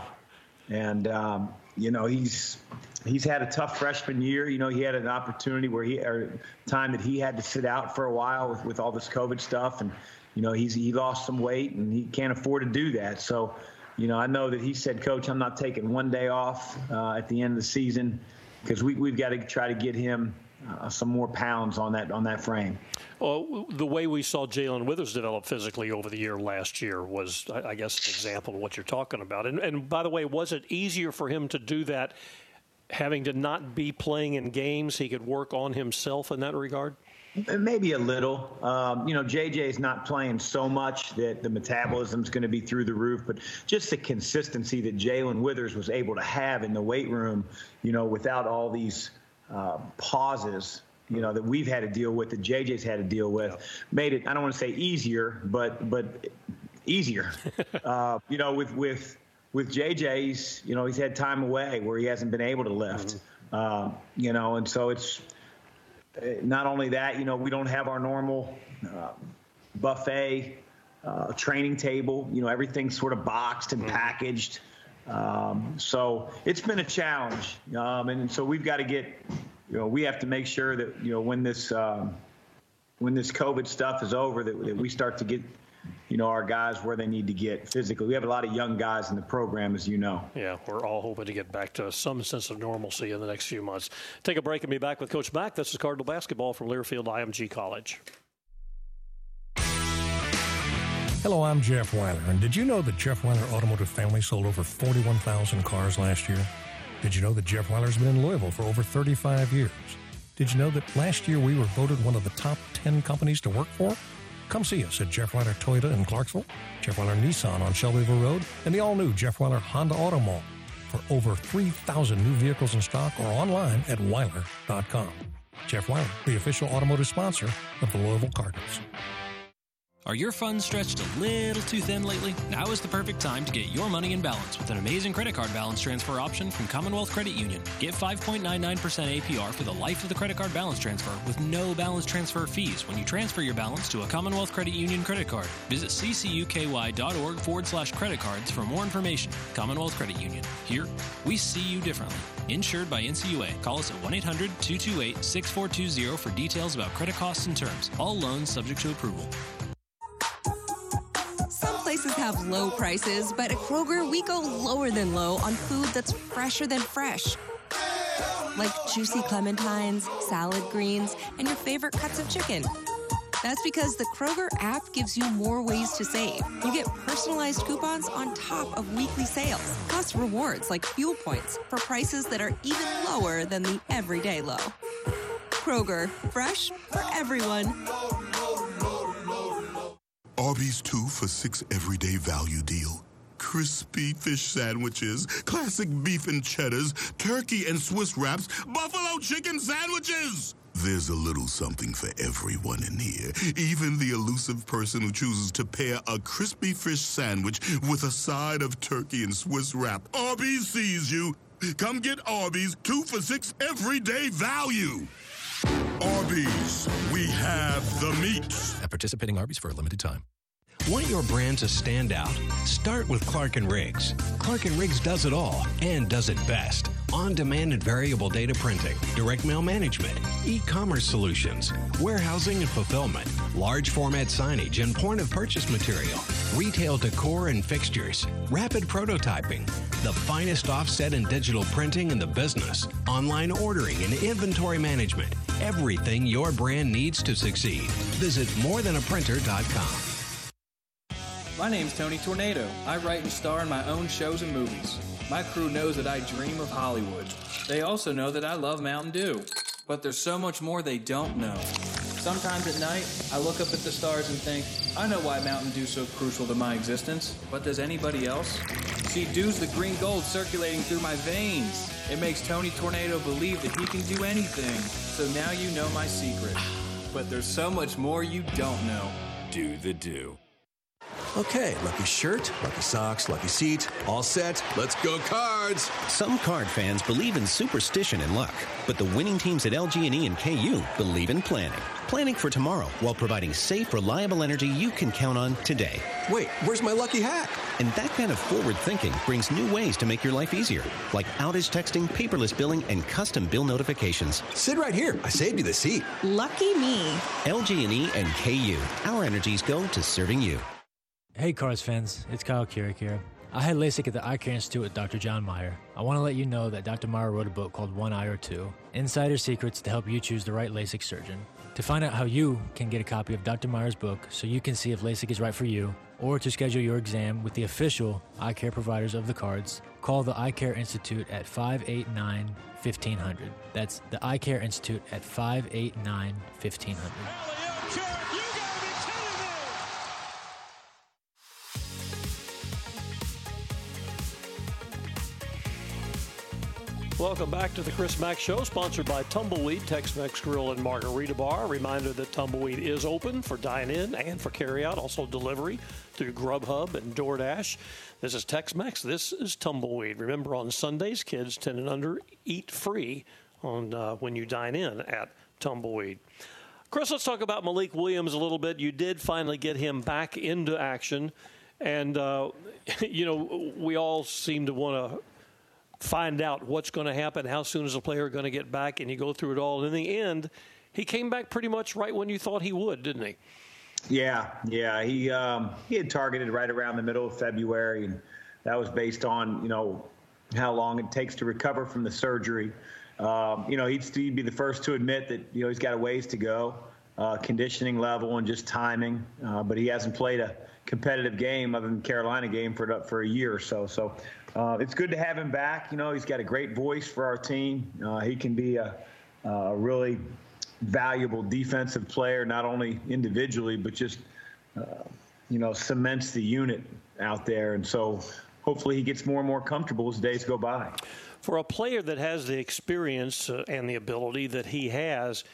And, um, you know, he's he's had a tough freshman year. You know, he had an opportunity where he or time that he had to sit out for a while with, with all this COVID stuff, and you know, he's he lost some weight and he can't afford to do that. So, you know, I know that he said, Coach, I'm not taking one day off uh, at the end of the season because we, we've got to try to get him uh, some more pounds on that on that frame. Well, the way we saw Jae'Lyn Withers develop physically over the year last year was, I guess, an example of what you're talking about. And, and by the way, was it easier for him to do that, having to not be playing in games? He could work on himself in that regard. Maybe a little. Um, you know, JJ is not playing so much that the metabolism is going to be through the roof, but just the consistency that Jae'Lyn Withers was able to have in the weight room, you know, without all these uh, pauses, you know, that we've had to deal with, that JJ's had to deal with, made it. I don't want to say easier, but but easier. uh, you know, with with with JJ's, you know, he's had time away where he hasn't been able to lift. Mm-hmm. Uh, you know, and so it's not only that, you know, we don't have our normal uh, buffet uh, training table. You know, everything's sort of boxed and mm-hmm. packaged. Um, so it's been a challenge, um, and so we've got to get, you know, we have to make sure that you know when this um, when this COVID stuff is over, that, that we start to get you know, our guys where they need to get physically. We have a lot of young guys in the program, as you know. Yeah, we're all hoping to get back to some sense of normalcy in the next few months. Take a break and be back with Coach Mack. This is Cardinal Basketball from Learfield IMG College. Hello, I'm Jeff Wyler, and did you know that Jeff Wyler Automotive Family sold over 41,000 cars last year? Did you know that Jeff Wyler's been in Louisville for over 35 years? Did you know that last year we were voted one of the top 10 companies to work for? Come see us at Jeff Wyler Toyota in Clarksville, Jeff Wyler Nissan on Shelbyville Road, and the all-new Jeff Wyler Honda Auto Mall. For over 3,000 new vehicles in stock or online at Wyler.com. Jeff Wyler, the official automotive sponsor of the Louisville Cardinals. Are your funds stretched a little too thin lately? Now is the perfect time to get your money in balance with an amazing credit card balance transfer option from Commonwealth Credit Union. Get 5.99% APR for the life of the credit card balance transfer with no balance transfer fees when you transfer your balance to a Commonwealth Credit Union credit card. Visit ccuky.org forward slash credit cards for more information. Commonwealth Credit Union. Here, we see you differently. Insured by NCUA. Call us at 1 800 228 6420 for details about credit costs and terms. All loans subject to approval have low prices, but at Kroger, we go lower than low on food that's fresher than fresh. Like juicy clementines, salad greens, and your favorite cuts of chicken. That's because the Kroger app gives you more ways to save. You get personalized coupons on top of weekly sales, plus rewards like fuel points for prices that are even lower than the everyday low. Kroger, fresh for everyone. Arby's 2 for 6 everyday value deal. Crispy fish sandwiches, classic beef and cheddars, turkey and Swiss wraps, buffalo chicken sandwiches! There's a little something for everyone in here. Even the elusive person who chooses to pair a crispy fish sandwich with a side of turkey and Swiss wrap. Arby's sees you. Come get Arby's 2 for 6 everyday value. Arby's, we have the meats. At participating Arby's for a limited time. Want your brand to stand out? Start with Clark & Riggs. Clark & Riggs does it all and does it best. On-demand and variable data printing, direct mail management, e-commerce solutions, warehousing and fulfillment, large format signage and point of purchase material, retail decor and fixtures, rapid prototyping, the finest offset and digital printing in the business, online ordering and inventory management, everything your brand needs to succeed. Visit morethanaprinter.com. My name's Tony Tornado. I write and star in my own shows and movies. My crew knows that I dream of Hollywood. They also know that I love Mountain Dew. But there's so much more they don't know. Sometimes at night, I look up at the stars and think, I know why Mountain Dew's so crucial to my existence, but does anybody else? See, Dew's the green gold circulating through my veins. It makes Tony Tornado believe that he can do anything. So now you know my secret. But there's so much more you don't know. Do the Dew. Okay, lucky shirt, lucky socks, lucky seat, all set. Let's go cards. Some card fans believe in superstition and luck, but the winning teams at LG&E and KU believe in planning. Planning for tomorrow while providing safe, reliable energy you can count on today. Wait, where's my lucky hat? And that kind of forward thinking brings new ways to make your life easier, like outage texting, paperless billing, and custom bill notifications. Sit right here. I saved you the seat. Lucky me. LG&E and KU. Our energies go to serving you. Hey, Cards fans. It's Kyle Kuric here. I had LASIK at the Eye Care Institute with Dr. John Meyer. I want to let you know that Dr. Meyer wrote a book called One Eye or Two Insider Secrets to help you choose the right LASIK surgeon. To find out how you can get a copy of Dr. Meyer's book so you can see if LASIK is right for you, or to schedule your exam with the official eye care providers of the cards, call the Eye Care Institute at 589 1500. That's the Eye Care Institute at 589 1500. Welcome back to the Chris Mack Show, sponsored by Tumbleweed, Tex-Mex Grill and Margarita Bar. Reminder that Tumbleweed is open for dine-in and for carry-out, also delivery through Grubhub and DoorDash. This is Tex-Mex. This is Tumbleweed. Remember, on Sundays, kids 10 and under eat free on uh, when you dine in at Tumbleweed. Chris, let's talk about Malik Williams a little bit. You did finally get him back into action, and uh, you know we all seem to want to find out what's going to happen, how soon is the player going to get back, and you go through it all. And in the end, he came back pretty much right when you thought he would, didn't he? Yeah, yeah. He um, he had targeted right around the middle of February, and that was based on you know how long it takes to recover from the surgery. Um, you know, he'd, he'd be the first to admit that you know he's got a ways to go, uh, conditioning level and just timing. Uh, but he hasn't played a competitive game other than Carolina game for for a year or so. So uh, it's good to have him back. You know, he's got a great voice for our team. Uh, he can be a, a, really valuable defensive player, not only individually, but just, uh, you know, cements the unit out there. And so hopefully he gets more and more comfortable as days go by. For a player that has the experience uh, and the ability that he has,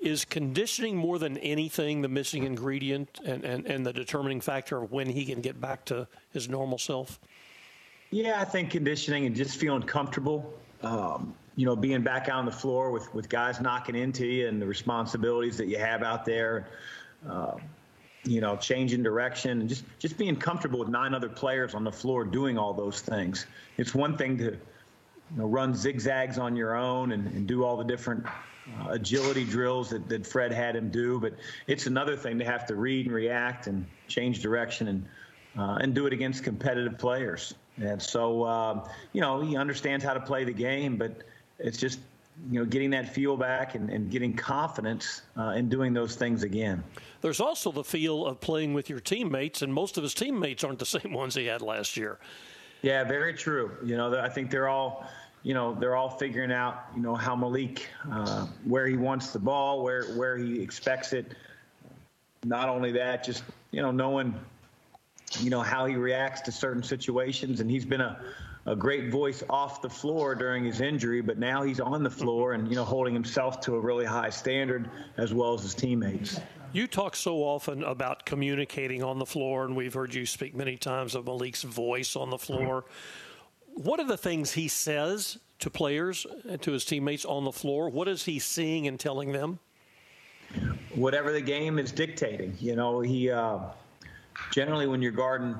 is conditioning more than anything the missing ingredient and, and, and the determining factor of when he can get back to his normal self? Yeah, I think conditioning and just feeling comfortable. Um, you know, being back out on the floor with, with guys knocking into you and the responsibilities that you have out there. Uh, you know, changing direction and just just being comfortable with nine other players on the floor doing all those things. It's one thing to you know, run zigzags on your own and, and do all the different uh, agility drills that, that Fred had him do, but it's another thing to have to read and react and change direction and uh, and do it against competitive players. And so, uh, you know, he understands how to play the game, but it's just, you know, getting that feel back and, and getting confidence uh, in doing those things again. There's also the feel of playing with your teammates, and most of his teammates aren't the same ones he had last year. Yeah, very true. You know, I think they're all, you know, they're all figuring out, you know, how Malik, uh, where he wants the ball, where where he expects it. Not only that, just you know, knowing you know, how he reacts to certain situations. And he's been a, a great voice off the floor during his injury, but now he's on the floor and, you know, holding himself to a really high standard as well as his teammates. You talk so often about communicating on the floor, and we've heard you speak many times of Malik's voice on the floor. What are the things he says to players and to his teammates on the floor? What is he seeing and telling them? Whatever the game is dictating. You know, he. Uh, generally when you're guarding,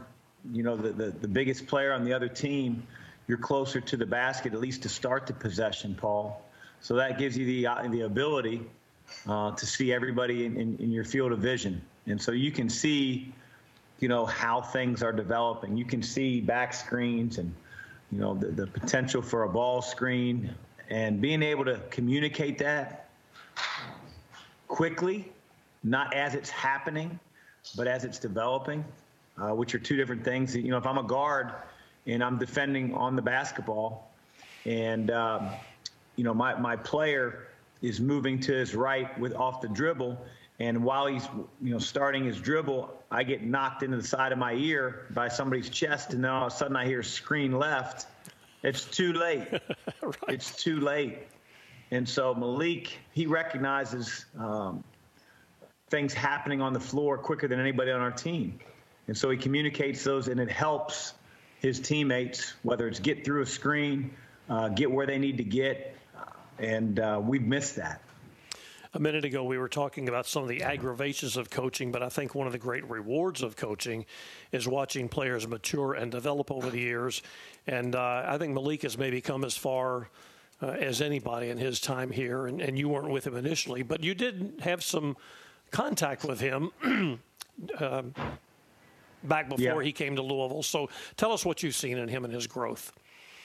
you know, the, the, the biggest player on the other team, you're closer to the basket, at least to start the possession, Paul. So that gives you the, uh, the ability uh, to see everybody in, in, in, your field of vision. And so you can see, you know, how things are developing. You can see back screens and, you know, the, the potential for a ball screen and being able to communicate that quickly, not as it's happening, but as it's developing, uh, which are two different things. You know, if I'm a guard and I'm defending on the basketball, and um, you know my my player is moving to his right with off the dribble, and while he's you know starting his dribble, I get knocked into the side of my ear by somebody's chest, and then all of a sudden I hear screen left. It's too late. right. It's too late. And so Malik, he recognizes um, things happening on the floor quicker than anybody on our team. And so he communicates those, and it helps his teammates, whether it's get through a screen, uh, get where they need to get, and uh, we've missed that. A minute ago, we were talking about some of the aggravations of coaching, but I think one of the great rewards of coaching is watching players mature and develop over the years. And uh, I think Malik has maybe come as far uh, as anybody in his time here, and, and, you weren't with him initially, but you did have some contact with him. um, back before yeah. he came to Louisville. So tell us what you've seen in him and his growth.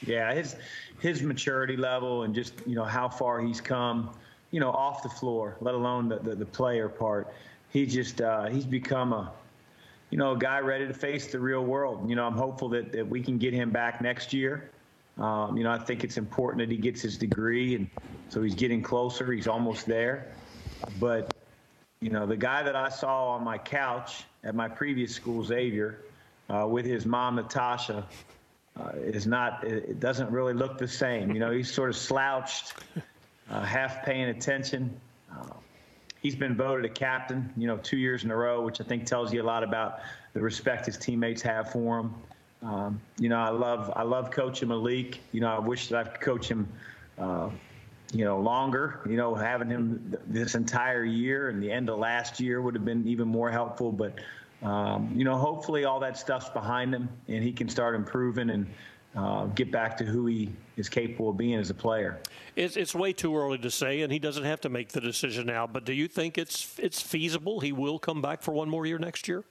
Yeah, his his maturity level and just you know how far he's come, you know, off the floor, let alone the the, the player part. He just uh, he's become a you know a guy ready to face the real world. You know, I'm hopeful that, that we can get him back next year. Um, you know, I think it's important that he gets his degree, and so he's getting closer. He's almost there. But you know, the guy that I saw on my couch at my previous school, Xavier, uh, with his mom, Natasha, uh, is not, it doesn't really look the same. You know, he's sort of slouched, half paying attention. Uh, he's been voted a captain, you know, two years in a row, which I think tells you a lot about the respect his teammates have for him. Um, you know, I love I love coaching Malik. You know, I wish that I could coach him, uh, you know, longer. You know, having him this entire year and the end of last year would have been even more helpful. But um, you know, hopefully all that stuff's behind him and he can start improving and uh, get back to who he is capable of being as a player. It's, it's way too early to say, and he doesn't have to make the decision now. But do you think it's it's feasible he will come back for one more year next year?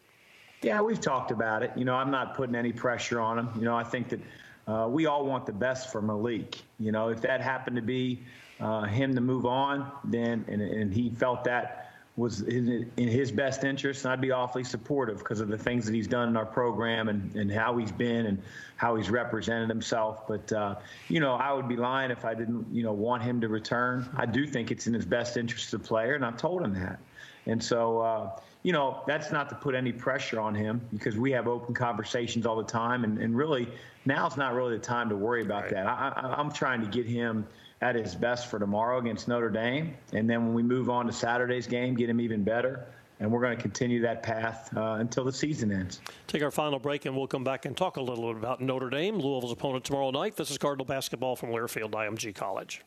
Yeah, we've talked about it. You know, I'm not putting any pressure on him. You know, I think that uh, we all want the best for Malik. You know, if that happened to be uh, him to move on, then and, and he felt that was in, his best interest, and I'd be awfully supportive because of the things that he's done in our program and, and how he's been and how he's represented himself. But uh, you know, I would be lying if I didn't, you know, want him to return. I do think it's in his best interest as a player, and I've told him that. And so, uh, you know, that's not to put any pressure on him because we have open conversations all the time, and, and really now's not really the time to worry about right. that. I, I, I'm trying to get him at his best for tomorrow against Notre Dame. And then when we move on to Saturday's game, get him even better. And we're going to continue that path uh, until the season ends. Take our final break, and we'll come back and talk a little bit about Notre Dame, Louisville's opponent tomorrow night. This is Cardinal basketball from Learfield IMG College.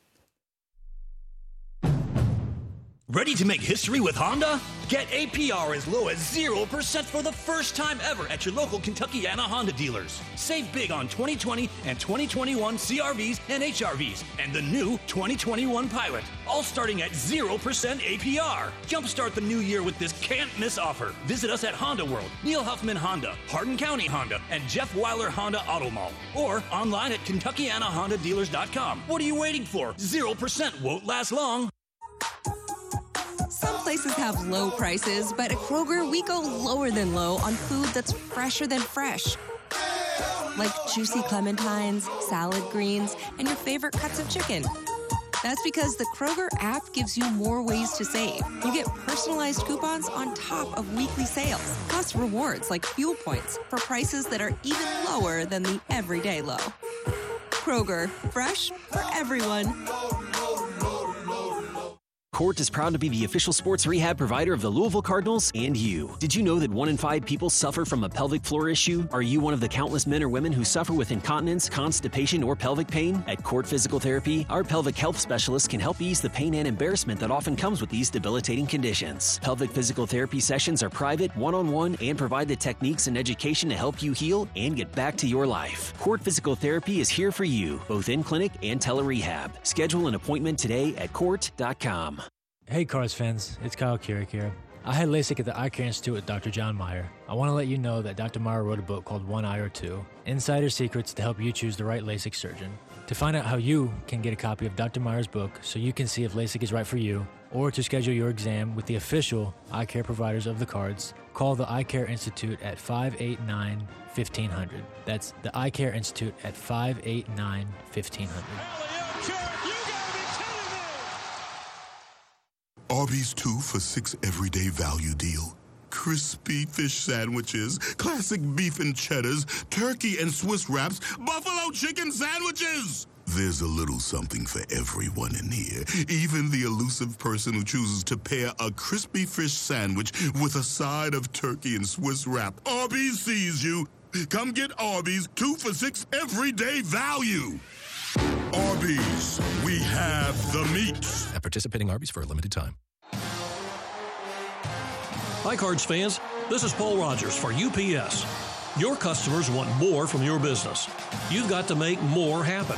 Ready to make history with Honda? Get APR as low as 0% for the first time ever at your local Kentuckiana Honda dealers. Save big on 2020 and 2021 CRVs and HRVs and the new 2021 Pilot, all starting at 0% APR. Jumpstart the new year with this can't miss offer. Visit us at Honda World, Neil Huffman Honda, Hardin County Honda, and Jeff Wyler Honda Auto Mall, or online at KentuckianaHondaDealers.com. What are you waiting for? 0% won't last long. Places have low prices, but at Kroger, we go lower than low on food that's fresher than fresh. Like juicy clementines, salad greens, and your favorite cuts of chicken. That's because the Kroger app gives you more ways to save. You get personalized coupons on top of weekly sales, plus rewards like fuel points for prices that are even lower than the everyday low. Kroger, fresh for everyone. KORT is proud to be the official sports rehab provider of the Louisville Cardinals and you. Did you know that one in five people suffer from a pelvic floor issue? Are you one of the countless men or women who suffer with incontinence, constipation, or pelvic pain? At KORT Physical Therapy, our pelvic health specialists can help ease the pain and embarrassment that often comes with these debilitating conditions. Pelvic physical therapy sessions are private, one on one, and provide the techniques and education to help you heal and get back to your life. KORT Physical Therapy is here for you, both in clinic and telerehab. Schedule an appointment today at kort.com. Hey, Cards fans, it's Kyle Kuric here. I had LASIK at the Eye Care Institute with Dr. John Meyer. I want to let you know that Dr. Meyer wrote a book called One Eye or Two Insider Secrets to help you choose the right LASIK surgeon. To find out how you can get a copy of Dr. Meyer's book so you can see if LASIK is right for you, or to schedule your exam with the official eye care providers of the cards, call the Eye Care Institute at 589 1500. That's the Eye Care Institute at 589 1500. Arby's two for six everyday value deal. Crispy fish sandwiches, classic beef and cheddars, turkey and Swiss wraps, buffalo chicken sandwiches. There's a little something for everyone in here, even the elusive person who chooses to pair a crispy fish sandwich with a side of turkey and Swiss wrap. Arby's sees you. Come get Arby's two for six everyday value. Arby's, we have the meat. At participating Arby's for a limited time. Hi, Cards fans. This is Paul Rogers for UPS. Your customers want more from your business. You've got to make more happen,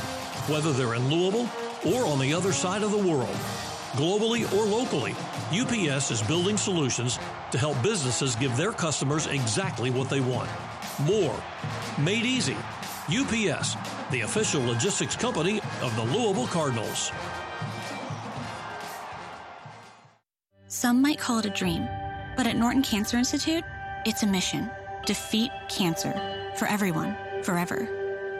whether they're in Louisville or on the other side of the world. Globally or locally, UPS is building solutions to help businesses give their customers exactly what they want more. Made easy. UPS, the official logistics company of the Louisville Cardinals. Some might call it a dream, but at Norton Cancer Institute, it's a mission defeat cancer for everyone, forever.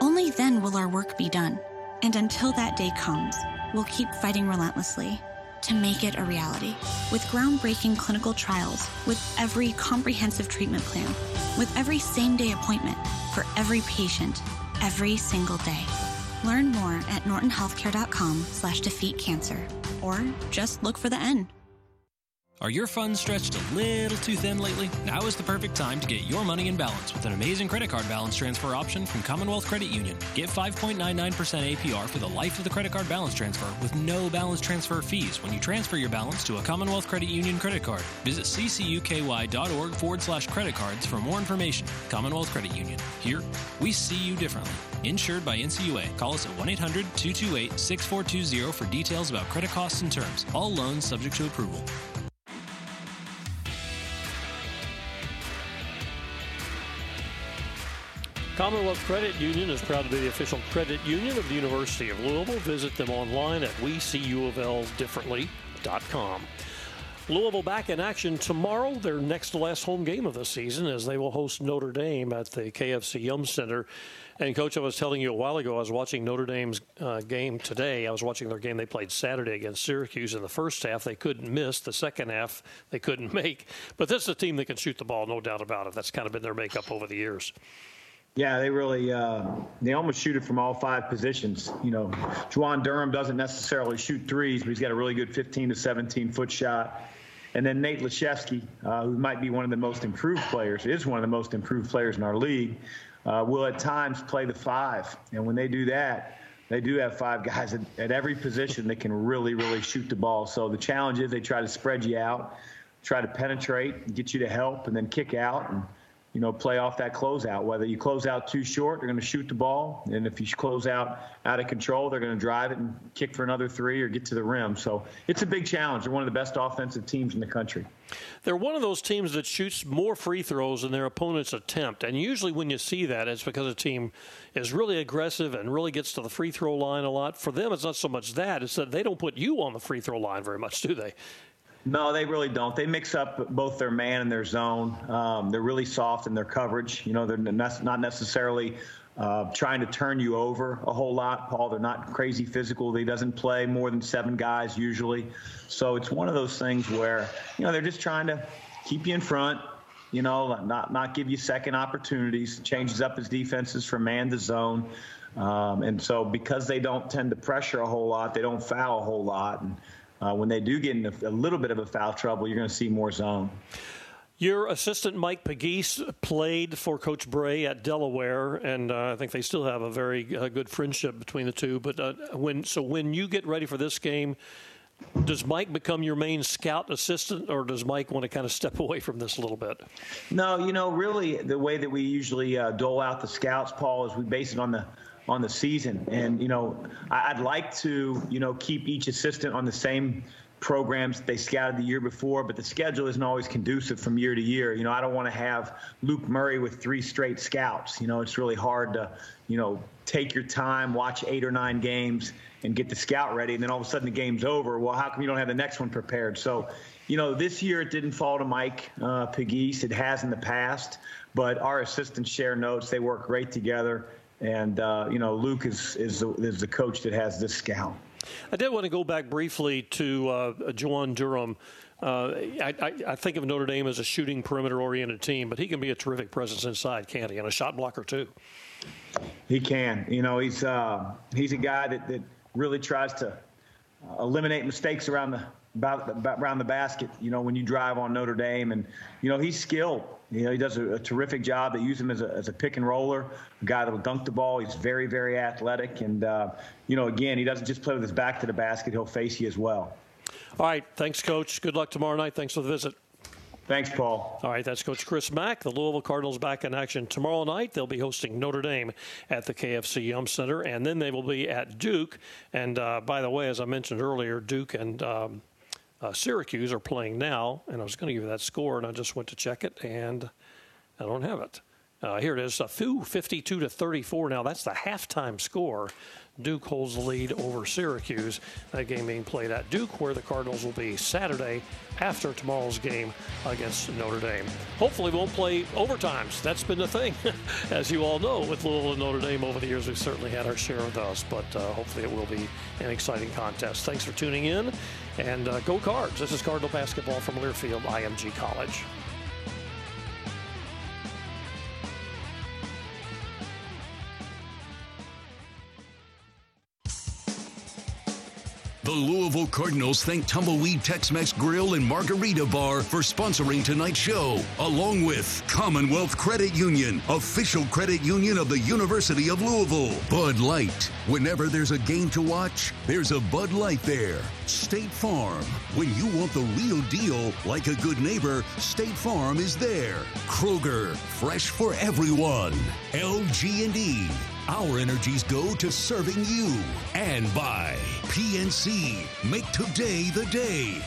Only then will our work be done. And until that day comes, we'll keep fighting relentlessly to make it a reality. With groundbreaking clinical trials, with every comprehensive treatment plan, with every same day appointment for every patient, every single day. Learn more at nortonhealthcare.com slash defeat cancer, or just look for the N. Are your funds stretched a little too thin lately? Now is the perfect time to get your money in balance with an amazing credit card balance transfer option from Commonwealth Credit Union. Get 5.99% APR for the life of the credit card balance transfer with no balance transfer fees when you transfer your balance to a Commonwealth Credit Union credit card. Visit ccuky.org forward slash credit cards for more information. Commonwealth Credit Union. Here, we see you differently. Insured by NCUA. Call us at 1 800 228 6420 for details about credit costs and terms. All loans subject to approval. Commonwealth Credit Union is proud to be the official credit union of the University of Louisville. Visit them online at weseeufldifferently.com. Louisville back in action tomorrow, their next to last home game of the season, as they will host Notre Dame at the KFC Yum Center. And, Coach, I was telling you a while ago, I was watching Notre Dame's uh, game today. I was watching their game they played Saturday against Syracuse. In the first half, they couldn't miss. The second half, they couldn't make. But this is a team that can shoot the ball, no doubt about it. That's kind of been their makeup over the years. Yeah, they really uh, they almost shoot it from all five positions. You know, Juwan Durham doesn't necessarily shoot threes, but he's got a really good 15 to 17 foot shot. And then Nate Laszewski, uh, who might be one of the most improved players, is one of the most improved players in our league, uh, will at times play the five. And when they do that, they do have five guys at, at every position that can really, really shoot the ball. So the challenge is they try to spread you out, try to penetrate, get you to help, and then kick out. And you know, play off that closeout. Whether you close out too short, they're going to shoot the ball, and if you close out out of control, they're going to drive it and kick for another three or get to the rim. So it's a big challenge. They're one of the best offensive teams in the country. They're one of those teams that shoots more free throws than their opponents attempt, and usually when you see that, it's because a team is really aggressive and really gets to the free throw line a lot. For them, it's not so much that; it's that they don't put you on the free throw line very much, do they? No, they really don't. They mix up both their man and their zone. Um, they're really soft in their coverage. You know, they're not necessarily uh, trying to turn you over a whole lot, Paul. They're not crazy physical. They doesn't play more than seven guys usually. So it's one of those things where you know they're just trying to keep you in front. You know, not not give you second opportunities. Changes up his defenses from man to zone. Um, and so because they don't tend to pressure a whole lot, they don't foul a whole lot. And, uh, when they do get in a, a, little bit of a foul trouble, you're going to see more zone. Your assistant Mike Pegues played for Coach Brey at Delaware, and uh, I think they still have a very uh, good friendship between the two. But uh, when so when you get ready for this game, does Mike become your main scout assistant, or does Mike want to kind of step away from this a little bit? No, you know, really, the way that we usually uh, dole out the scouts, Paul, is we base it on the on the season. And, you know, I'd like to, you know, keep each assistant on the same programs they scouted the year before, but the schedule isn't always conducive from year to year. You know, I don't want to have Luke Murray with three straight scouts. You know, it's really hard to, you know, take your time, watch eight or nine games, and get the scout ready, and then all of a sudden the game's over. Well, how come you don't have the next one prepared? So, you know, this year it didn't fall to Mike uh, Pegues. It has in the past, but our assistants share notes. They work great together. And uh, you know, Luke is is the, is the coach that has this scout. I did want to go back briefly to uh, Juwan Durham. Uh, I, I, I, think of Notre Dame as a shooting perimeter oriented team, but he can be a terrific presence inside, can't he? And a shot blocker too. He can. You know, he's uh, he's a guy that, that really tries to eliminate mistakes around the about, about around the basket. You know, when you drive on Notre Dame, and you know he's skilled. You know, he does a, a, terrific job. They use him as a, as a pick and roller, a guy that'll dunk the ball. He's very, very athletic. And, uh, you know, again, he doesn't just play with his back to the basket, he'll face you as well. All right. Thanks, Coach. Good luck tomorrow night. Thanks for the visit. Thanks, Paul. All right, that's Coach Chris Mack. The Louisville Cardinals back in action tomorrow night. They'll be hosting Notre Dame at the KFC Yum Center, and then they will be at Duke. And uh, by the way, as I mentioned earlier, Duke and um, uh, Syracuse are playing now, and I was going to give you that score, and I just went to check it, and I don't have it. Uh, here it is, a few 52 to 34. Now that's the halftime score. Duke holds the lead over Syracuse. That game being played at Duke, where the Cardinals will be Saturday after tomorrow's game against Notre Dame. Hopefully, won't play overtimes. That's been the thing, as you all know, with Louisville and Notre Dame over the years. We've certainly had our share of those, but uh, hopefully, it will be an exciting contest. Thanks for tuning in, and uh, go Cards. This is Cardinal basketball from Learfield IMG College. The Louisville Cardinals thank Tumbleweed Tex-Mex Grill and Margarita Bar for sponsoring tonight's show, along with Commonwealth Credit Union, official credit union of the University of Louisville. Bud Light. Whenever there's a game to watch, there's a Bud Light there. State Farm. When you want the real deal, like a good neighbor, State Farm is there. Kroger. Fresh for everyone. LG&E. Our energies go to serving you and by PNC. Make today the day.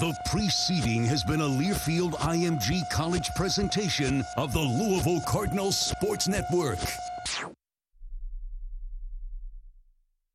The preceding has been a Learfield IMG College presentation of the Louisville Cardinals Sports Network.